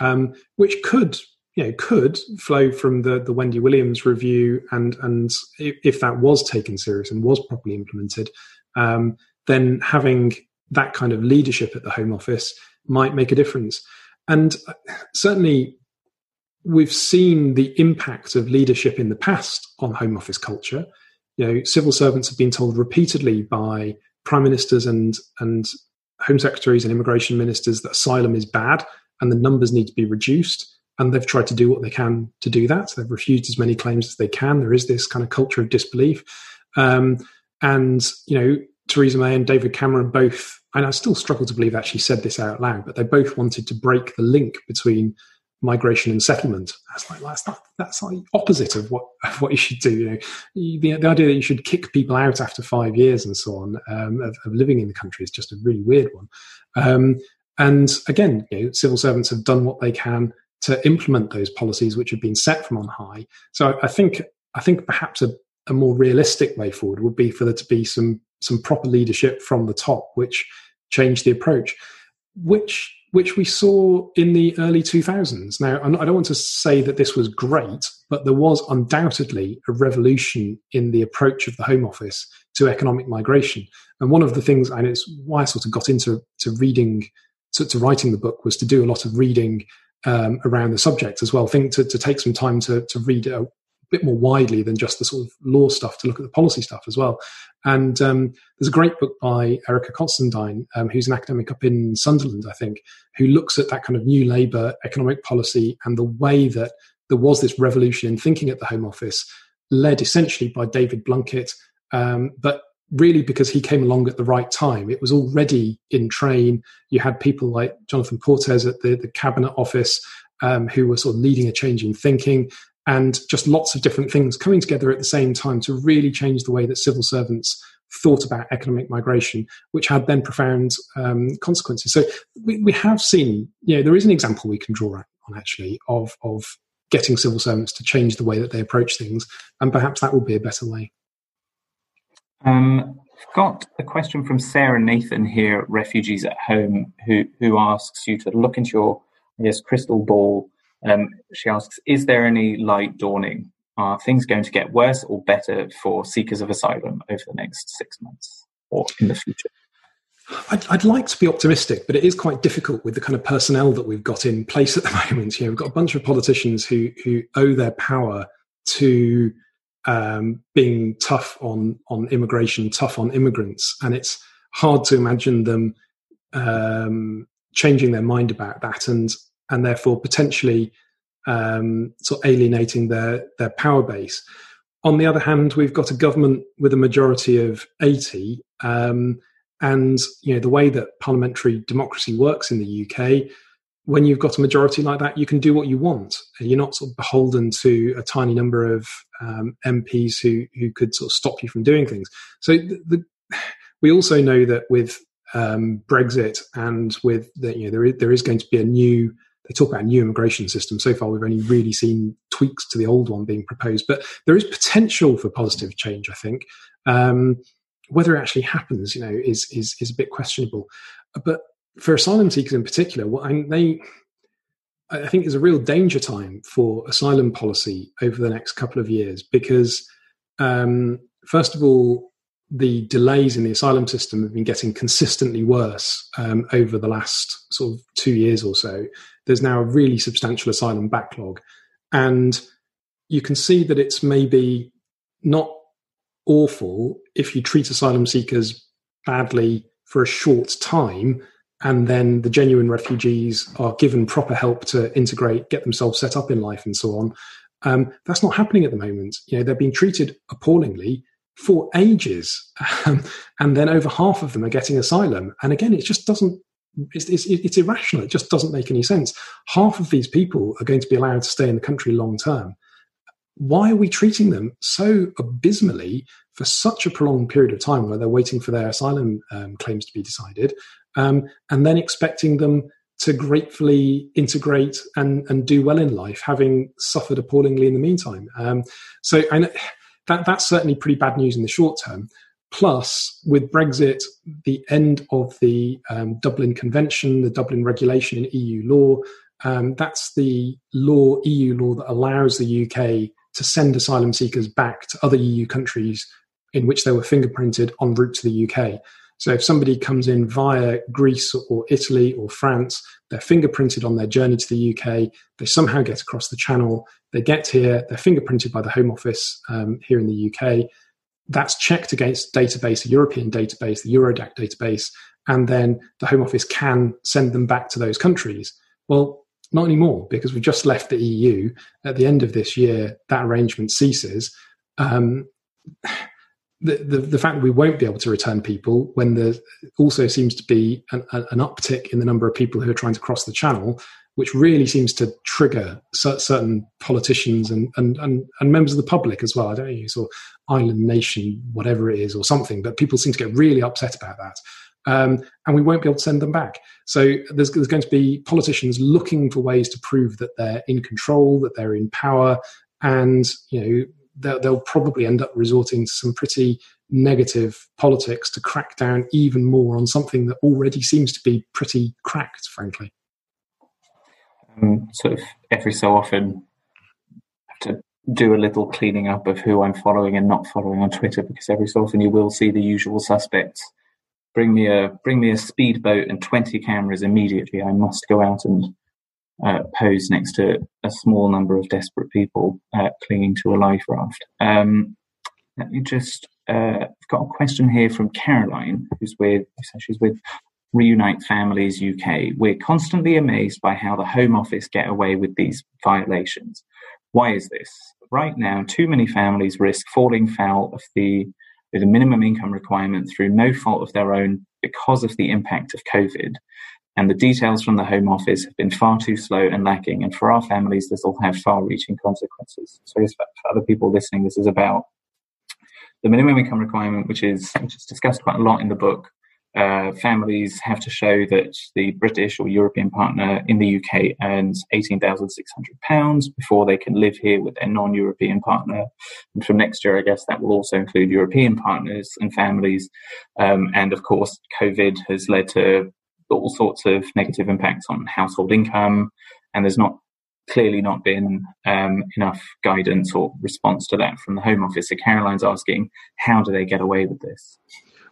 um, which could you know could flow from the the Wendy Williams review and and if that was taken serious and was properly implemented um, then having that kind of leadership at the Home Office might make a difference. And certainly, we've seen the impact of leadership in the past on Home Office culture. You know, civil servants have been told repeatedly by prime ministers and and home secretaries and immigration ministers that asylum is bad and the numbers need to be reduced. And they've tried to do what they can to do that. They've refused as many claims as they can. There is this kind of culture of disbelief. Um, and you know, Theresa May and David Cameron both, and I still struggle to believe that she said this out loud, but they both wanted to break the link between migration and settlement. That's like that's not, that's like opposite of what of what you should do. You know, the, the idea that you should kick people out after five years and so on um, of, of, living in the country is just a really weird one. Um, and again, you know, civil servants have done what they can to implement those policies which have been set from on high. So I think I think perhaps a, a more realistic way forward would be for there to be some some proper leadership from the top, which changed the approach, which which we saw in the early 2000s. Now, I don't want to say that this was great, but there was undoubtedly a revolution in the approach of the Home Office to economic migration. And one of the things, and it's why I sort of got into to reading, to, to writing the book, was to do a lot of reading um, around the subject as well. Think to, to take some time to, to read a bit more widely than just the sort of law stuff to look at the policy stuff as well. And um, there's a great book by Erica Consterdine, um, who's an academic up in Sunderland, I think, who looks at that kind of new Labour economic policy and the way that there was this revolution in thinking at the Home Office, led essentially by David Blunkett, um, but really because he came along at the right time. It was already in train. You had people like Jonathan Portes at the, the Cabinet Office um, who were sort of leading a change in thinking and just lots of different things coming together at the same time to really change the way that civil servants thought about economic migration, which had then profound um, consequences. So we, we have seen, you know, there is an example we can draw on actually of of getting civil servants to change the way that they approach things, and perhaps that will be a better way. Um, I've got a question from Sarah Nathan here, refugees at home, who who asks you to look into your I guess crystal ball um, she asks, is there any light dawning? Are things going to get worse or better for seekers of asylum over the next six months or in the future? I'd, I'd, like to be optimistic, but it is quite difficult with the kind of personnel that we've got in place at the moment. You know, we've got a bunch of politicians who who owe their power to um, being tough on on immigration, tough on immigrants, and it's hard to imagine them um, changing their mind about that. And and therefore potentially um, sort of alienating their their power base. On the other hand, we've got a government with a majority of eighty, um, and you know the way that parliamentary democracy works in the UK. When you've got a majority like that, you can do what you want. You're not sort of beholden to a tiny number of um, MPs who who could sort of stop you from doing things. So the, the, we also know that with um, Brexit and with the, you know there is, there is going to be a new they talk about a new immigration system. So far, we've only really seen tweaks to the old one being proposed, but there is potential for positive change. I think um, whether it actually happens, you know, is is is a bit questionable. But for asylum seekers in particular, what I they I think is a real danger time for asylum policy over the next couple of years because, um, first of all, the delays in the asylum system have been getting consistently worse um, over the last sort of two years or so. There's now a really substantial asylum backlog. And you can see that it's maybe not awful if you treat asylum seekers badly for a short time and then the genuine refugees are given proper help to integrate, get themselves set up in life, and so on. Um, that's not happening at the moment. You know, they're being treated appallingly for ages, um, and then over half of them are getting asylum. And again, it just doesn't. It's, it's, it's, irrational. It just doesn't make any sense. Half of these people are going to be allowed to stay in the country long term, why are we treating them so abysmally for such a prolonged period of time where they're waiting for their asylum um, claims to be decided um, and then expecting them to gratefully integrate and, and do well in life, having suffered appallingly in the meantime. Um, so and that, that's certainly pretty bad news in the short term. Plus, with Brexit, the end of the um, Dublin Convention, the Dublin regulation in EU law, um, that's the law, EU law, that allows the UK to send asylum seekers back to other EU countries in which they were fingerprinted en route to the UK. So if somebody comes in via Greece or Italy or France, they're fingerprinted on their journey to the UK, they somehow get across the channel, they get here, they're fingerprinted by the Home Office um, here in the UK. That's checked against database, a European database, the Eurodac database, and then the Home Office can send them back to those countries. Well, not anymore because we've just left the EU. At the end of this year, that arrangement ceases. Um, the, the, fact that we won't be able to return people when there also seems to be an, an, uptick in the number of people who are trying to cross the channel, which really seems to trigger certain politicians and, and, and, and members of the public as well. I don't know, you saw Island Nation, whatever it is, or something, but people seem to get really upset about that. Um, and we won't be able to send them back. So there's, there's going to be politicians looking for ways to prove that they're in control, that they're in power, and you know they'll, probably end up resorting to some pretty negative politics to crack down even more on something that already seems to be pretty cracked, frankly. Um, sort of every so often have to do a little cleaning up of who I'm following and not following on Twitter because every so often you will see the usual suspects. Bring me a bring me a speedboat and twenty cameras immediately. I must go out and uh, posed next to a small number of desperate people uh, clinging to a life raft. Um, let me just, uh, I've got a question here from Caroline, who's with, she's with Reunite Families UK. We're constantly amazed by how the Home Office get away with these violations. Why is this? Right now, too many families risk falling foul of the with minimum income requirement through no fault of their own because of the impact of COVID and the details from the Home Office have been far too slow and lacking. And for our families, this will have far reaching consequences. So, for other people listening, this is about the minimum income requirement, which is, which is discussed quite a lot in the book. Uh, families have to show that the British or European partner in the UK earns £18,600 before they can live here with their non European partner. And from next year, I guess that will also include European partners and families. Um, and of course, COVID has led to all sorts of negative impacts on household income, and there's not clearly not been um, enough guidance or response to that from the Home Office. So Caroline's asking, how do they get away with this?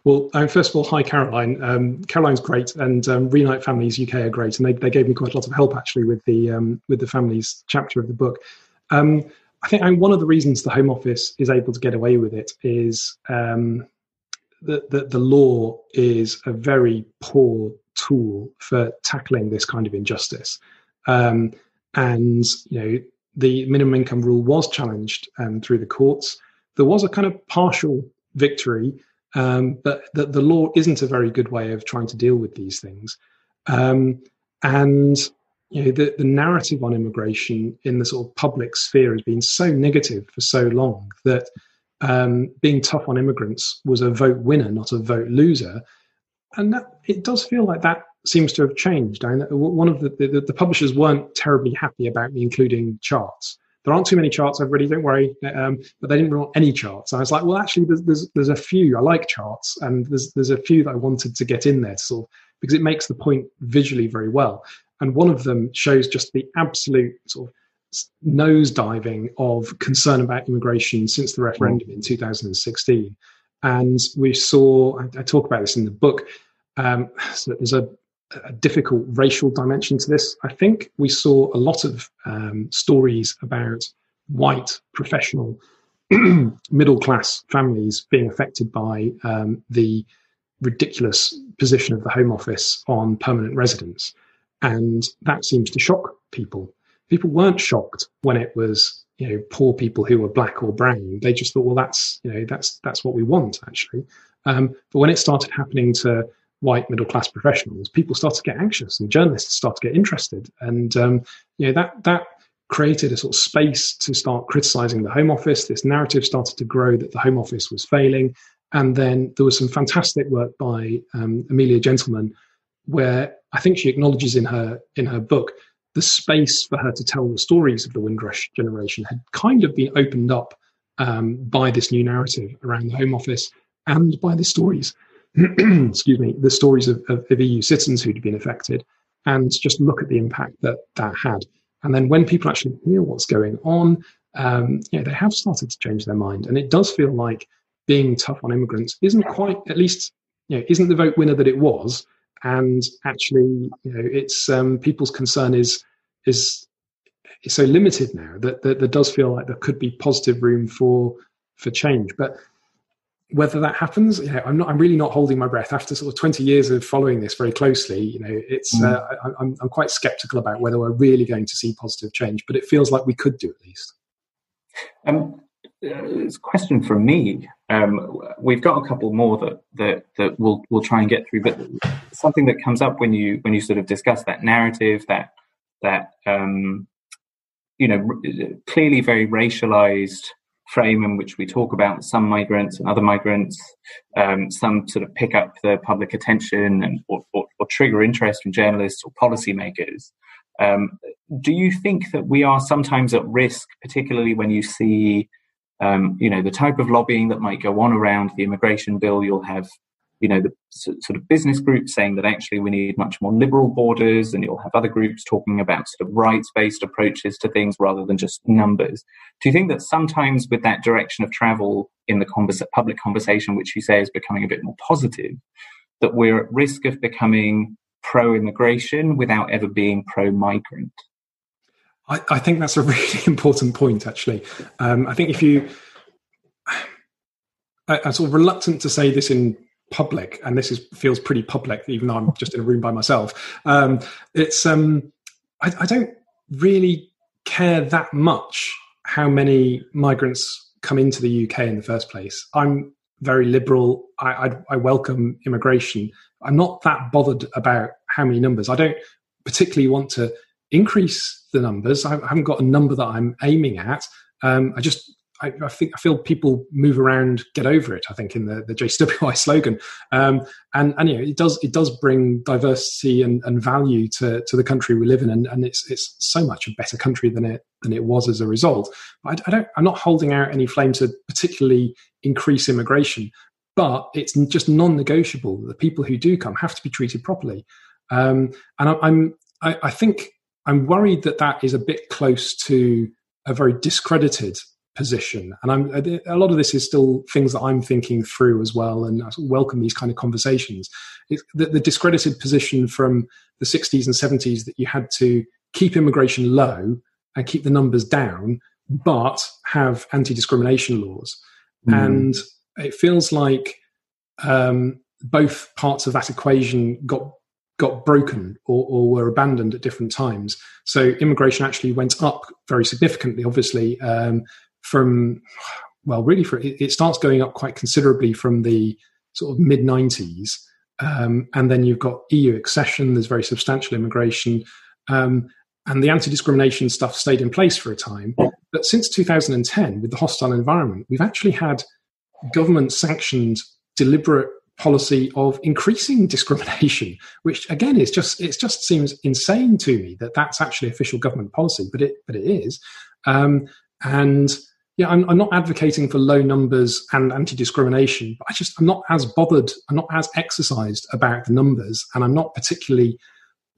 Well, um, first of all, hi Caroline. Um, Caroline's great, and um, Reunite Families UK are great, and they, they gave me quite a lot of help actually with the um, with the families chapter of the book. Um, I think one of the reasons the Home Office is able to get away with it is that the, the law is a very poor tool for tackling this kind of injustice. Um, and you know, the minimum income rule was challenged um, through the courts. There was a kind of partial victory, um, but the, the, law isn't a very good way of trying to deal with these things. Um, and you know, the, the narrative on immigration in the sort of public sphere has been so negative for so long that um, being tough on immigrants was a vote winner, not a vote loser and that, it does feel like that seems to have changed. I one of the, the, the publishers weren't terribly happy about me including charts. There aren't too many charts, everybody. Don't worry, um, but they didn't want any charts. And I was like, well, actually, there's, there's, there's a few. I like charts, and there's there's a few that I wanted to get in there, sort of, because it makes the point visually very well. And one of them shows just the absolute sort of nosediving of concern about immigration since the referendum in 2016. And we saw, I, I talk about this in the book, um, so there's a, a, difficult racial dimension to this. I think we saw a lot of um, stories about white professional middle class families being affected by um, the ridiculous position of the Home Office on permanent residence. And that seems to shock people. People weren't shocked when it was you know poor people who were black or brown. They just thought, well, that's you know that's that's what we want actually. Um, but when it started happening to white middle class professionals, people started to get anxious, and journalists started to get interested, and um, you know that that created a sort of space to start criticizing the Home Office. This narrative started to grow that the Home Office was failing. And then there was some fantastic work by um, Amelia Gentleman, where I think she acknowledges in her in her book the space for her to tell the stories of the Windrush generation had kind of been opened up um, by this new narrative around the Home Office and by the stories, excuse me, the stories of, of, of EU citizens who'd been affected, and just look at the impact that that had. And then when people actually hear what's going on, um, you know, they have started to change their mind. And it does feel like being tough on immigrants isn't quite, at least, you know, isn't the vote winner that it was. And actually, you know, it's um, people's concern is is is so limited now that, that there does feel like there could be positive room for for change. But whether that happens, you know, I'm not. I'm really not holding my breath after sort of 20 years of following this very closely. You know, it's. Mm. Uh, I, I'm, I'm quite skeptical about whether we're really going to see positive change, but it feels like we could do at least. Um, it's a question from me. Um, we've got a couple more that that that we'll we'll try and get through, but something that comes up when you when you sort of discuss that narrative, that that um, you know clearly very racialized frame in which we talk about some migrants and other migrants, um, some sort of pick up the public attention and or, or, or trigger interest from journalists or policymakers. Um, do you think that we are sometimes at risk, particularly when you see, um, you know, the type of lobbying that might go on around the immigration bill? You'll have you know, the sort of business groups saying that actually we need much more liberal borders, and you'll have other groups talking about sort of rights based approaches to things rather than just numbers. Do you think that sometimes with that direction of travel in the public conversation, which you say is becoming a bit more positive, that we're at risk of becoming pro immigration without ever being pro migrant? I, I, think that's a really important point, actually. Um, I think if you, I, I'm sort of reluctant to say this in public, and this is feels pretty public, even though I'm just in a room by myself. Um, it's um, I, I don't really care that much how many migrants come into the UK in the first place. I'm very liberal. I, I, I, welcome immigration. I'm not that bothered about how many numbers. I don't particularly want to increase the numbers. I haven't got a number that I'm aiming at. Um, I just I, I, think I feel people move around, get over it. I think in the, the JCWI slogan, um, and and you know it does it does bring diversity and, and value to, to the country we live in, and, and it's it's so much a better country than it than it was as a result. But I, I don't I'm not holding out any flame to particularly increase immigration, but it's just non-negotiable that the people who do come have to be treated properly. Um, and I, I'm I, I think I'm worried that that is a bit close to a very discredited position. And I'm a lot of this is still things that I'm thinking through as well, and I welcome these kind of conversations. The, the, discredited position from the 60s and 70s that you had to keep immigration low and keep the numbers down, but have anti-discrimination laws, mm. and it feels like um, both parts of that equation got got broken or, or, were abandoned at different times. So immigration actually went up very significantly, obviously, um, from well, really, for it, it starts going up quite considerably from the sort of mid '90s, um, and then you've got EU accession. There's very substantial immigration, um, and the anti-discrimination stuff stayed in place for a time. But since 2010, with the hostile environment, we've actually had government-sanctioned deliberate policy of increasing discrimination, which again is just it just seems insane to me that that's actually official government policy, but it but it is, um, and yeah, I'm, I'm, not advocating for low numbers and anti-discrimination, but I just I'm not as bothered, I'm not as exercised about the numbers, and I'm not particularly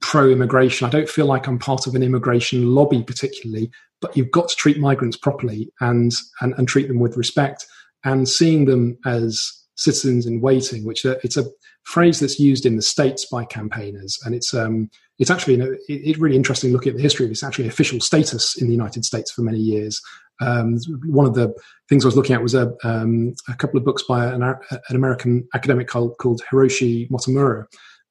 pro-immigration. I don't feel like I'm part of an immigration lobby particularly, but you've got to treat migrants properly and and, and treat them with respect, and seeing them as citizens in waiting, which uh, it's a phrase that's used in the states by campaigners, and it's um, it's actually you know, it, it really interesting looking at the history of it's actually official status in the United States for many years. Um, one of the things I was looking at was a, um, a couple of books by an, an, American academic called, called Hiroshi Motomura.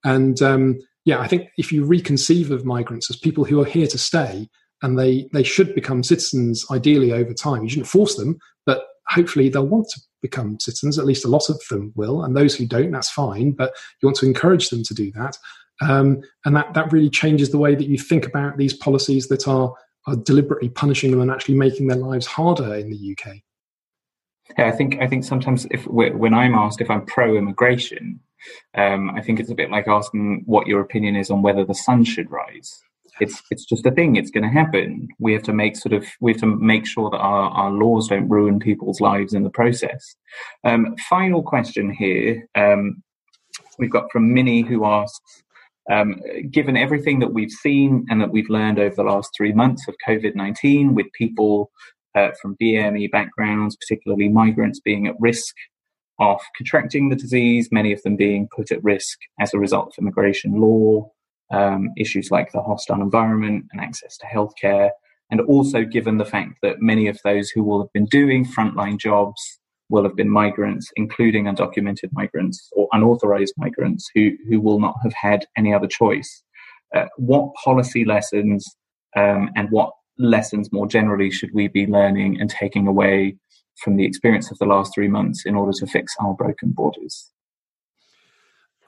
And um, yeah, I think if you reconceive of migrants as people who are here to stay and they, they should become citizens ideally over time, you shouldn't force them, but hopefully they'll want to become citizens. At least a lot of them will. And those who don't, that's fine, but you want to encourage them to do that. Um, and that, that really changes the way that you think about these policies that are are deliberately punishing them and actually making their lives harder in the UK. Yeah, I think I think sometimes if when I'm asked if I'm pro-immigration, um, I think it's a bit like asking what your opinion is on whether the sun should rise. It's it's just a thing. It's going to happen. We have to make sort of we have to make sure that our, our laws don't ruin people's lives in the process. Um, final question here. Um, we've got from Minnie who asks, um, given everything that we've seen and that we've learned over the last three months of COVID 19, with people uh, from BME backgrounds, particularly migrants, being at risk of contracting the disease, many of them being put at risk as a result of immigration law, um, issues like the hostile environment and access to healthcare, and also given the fact that many of those who will have been doing frontline jobs will have been migrants, including undocumented migrants or unauthorized migrants who, who will not have had any other choice. Uh, what policy lessons um, and what lessons more generally should we be learning and taking away from the experience of the last three months in order to fix our broken borders?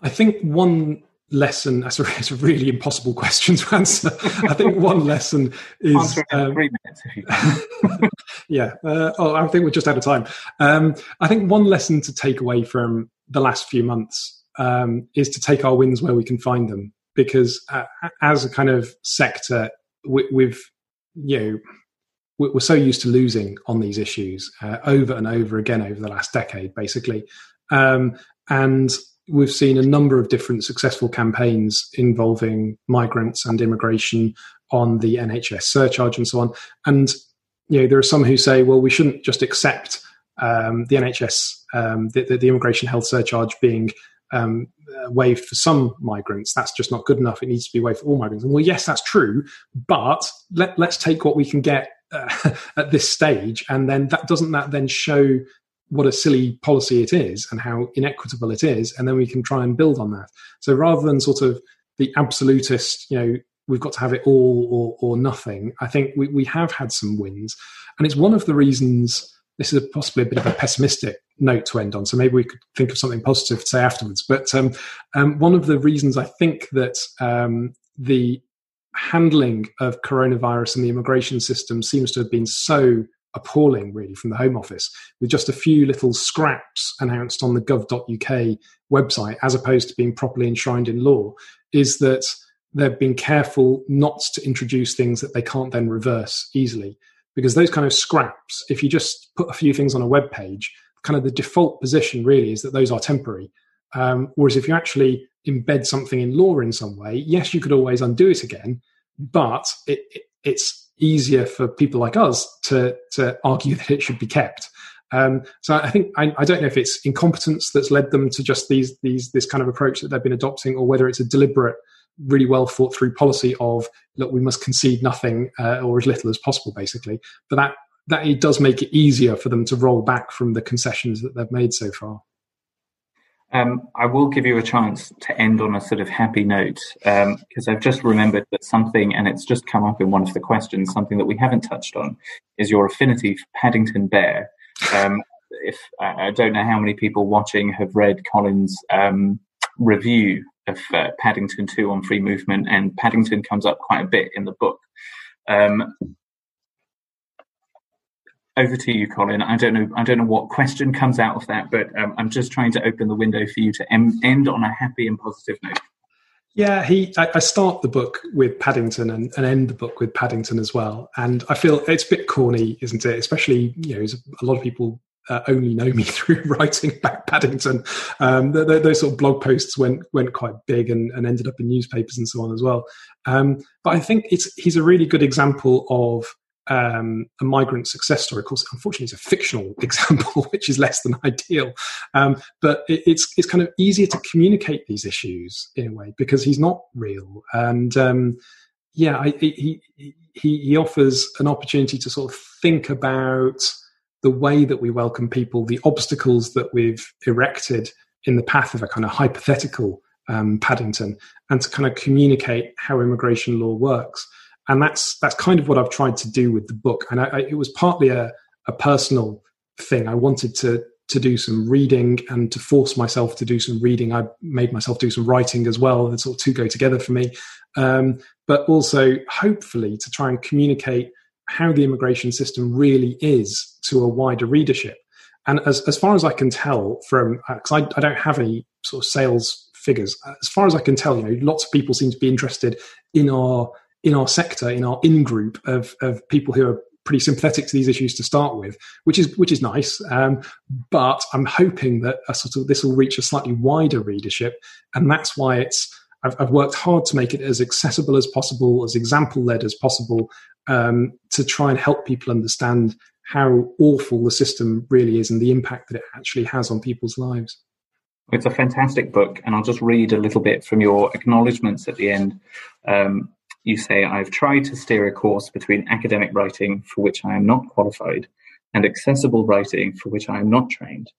I think one lesson. That's a, it's a really impossible question to answer. I think one lesson is um, three minutes if you can. Yeah uh, oh i think we're just out of time. Um, i think one lesson to take away from the last few months um, is to take our wins where we can find them. Because uh, as a kind of sector we, we've you know we're so used to losing on these issues uh, over and over again over the last decade, basically. Um, and we've seen a number of different successful campaigns involving migrants and immigration on the NHS surcharge and so on. And you know, there are some who say, well, we shouldn't just accept um, the NHS, um, the, the, the, immigration health surcharge being um, waived for some migrants. That's just not good enough. It needs to be waived for all migrants. And well, yes, that's true, but let, let's take what we can get uh, at this stage, and then that doesn't that then show what a silly policy it is and how inequitable it is, and then we can try and build on that. So rather than sort of the absolutist, you know, we've got to have it all or, or nothing, I think we, we have had some wins. And it's one of the reasons this is possibly a bit of a pessimistic note to end on. So maybe we could think of something positive to say afterwards. But um, um, one of the reasons I think that um, the handling of coronavirus and the immigration system seems to have been so appalling, really, from the Home Office, with just a few little scraps announced on the gov.uk website, as opposed to being properly enshrined in law, is that they've been careful not to introduce things that they can't then reverse easily. Because those kind of scraps, if you just put a few things on a web page, kind of the default position really is that those are temporary. Um, whereas if you actually embed something in law in some way, yes, you could always undo it again, but it, it, it's easier for people like us to to argue that it should be kept. Um, so I think I, I, don't know if it's incompetence that's led them to just these these this kind of approach that they've been adopting, or whether it's a deliberate, really well thought through policy of look, we must concede nothing uh, or as little as possible, basically. But that that it does make it easier for them to roll back from the concessions that they've made so far. Um, I will give you a chance to end on a sort of happy note because um, I've just remembered that something, and it's just come up in one of the questions, something that we haven't touched on is your affinity for Paddington Bear. Um, if I don't know how many people watching have read Colin's um, review of uh, Paddington 2 on free movement, and Paddington comes up quite a bit in the book. Over to you, Colin. I don't know. I don't know what question comes out of that, but um, I'm just trying to open the window for you to em- end on a happy and positive note. Yeah, he. I, I start the book with Paddington and, and, end the book with Paddington as well, and I feel it's a bit corny, isn't it? Especially, you know, a lot of people uh, only know me through writing about Paddington. Um, those sort of blog posts went went quite big and, and, ended up in newspapers and so on as well. Um, but I think it's he's a really good example of um, a migrant success story. Of course, unfortunately, it's a fictional example, which is less than ideal. Um, but it, it's it's kind of easier to communicate these issues in a way because he's not real, and um, yeah, I, he he he offers an opportunity to sort of think about the way that we welcome people, the obstacles that we've erected in the path of a kind of hypothetical um, Paddington, and to kind of communicate how immigration law works and that's that's kind of what I've tried to do with the book. And I, I, it was partly a, a personal thing. I wanted to to do some reading and to force myself to do some reading. I made myself do some writing as well. The sort of two go together for me. Um, but also, hopefully, to try and communicate how the immigration system really is to a wider readership. And as, as far as I can tell from, because uh, I, I don't have any sort of sales figures, as far as I can tell, you know, lots of people seem to be interested in our in our sector, in our in group of, of people who are pretty sympathetic to these issues to start with, which is which is nice. Um, but I'm hoping that a sort of this will reach a slightly wider readership, and that's why it's. I've, I've worked hard to make it as accessible as possible, as example led as possible, um, to try and help people understand how awful the system really is and the impact that it actually has on people's lives. It's a fantastic book, and I'll just read a little bit from your acknowledgements at the end. Um, you say, I've tried to steer a course between academic writing, for which I am not qualified, and accessible writing, for which I am not trained.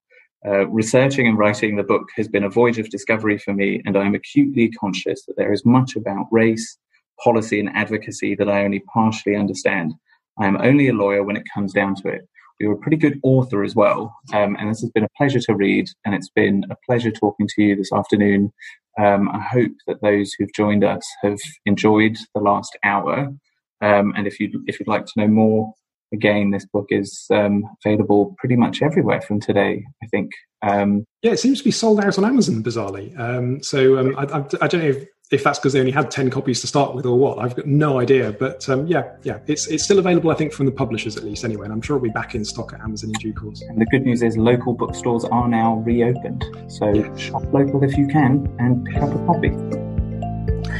Uh, researching and writing the book has been a voyage of discovery for me, and I am acutely conscious that there is much about race, policy, and advocacy that I only partially understand. I am only a lawyer when it comes down to it. You're a pretty good author as well, um, and this has been a pleasure to read, and it's been a pleasure talking to you this afternoon um, I hope that those who've joined us have enjoyed the last hour. Um, and if you if you'd like to know more, again, this book is um, available pretty much everywhere from today. I think. Um, yeah, it seems to be sold out on Amazon bizarrely. Um, so um, I, I, I, don't know if if that's because they only had 10 copies to start with or what i've got no idea. But um, yeah yeah it's it's still available i think from the publishers at least anyway and i'm sure it'll be back in stock at amazon in due course. And the good news is local bookstores are now reopened. So yeah. shop local if you can and pick up a copy.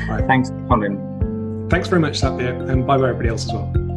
Right. thanks colin. Thanks very much Satbir and bye bye everybody else as well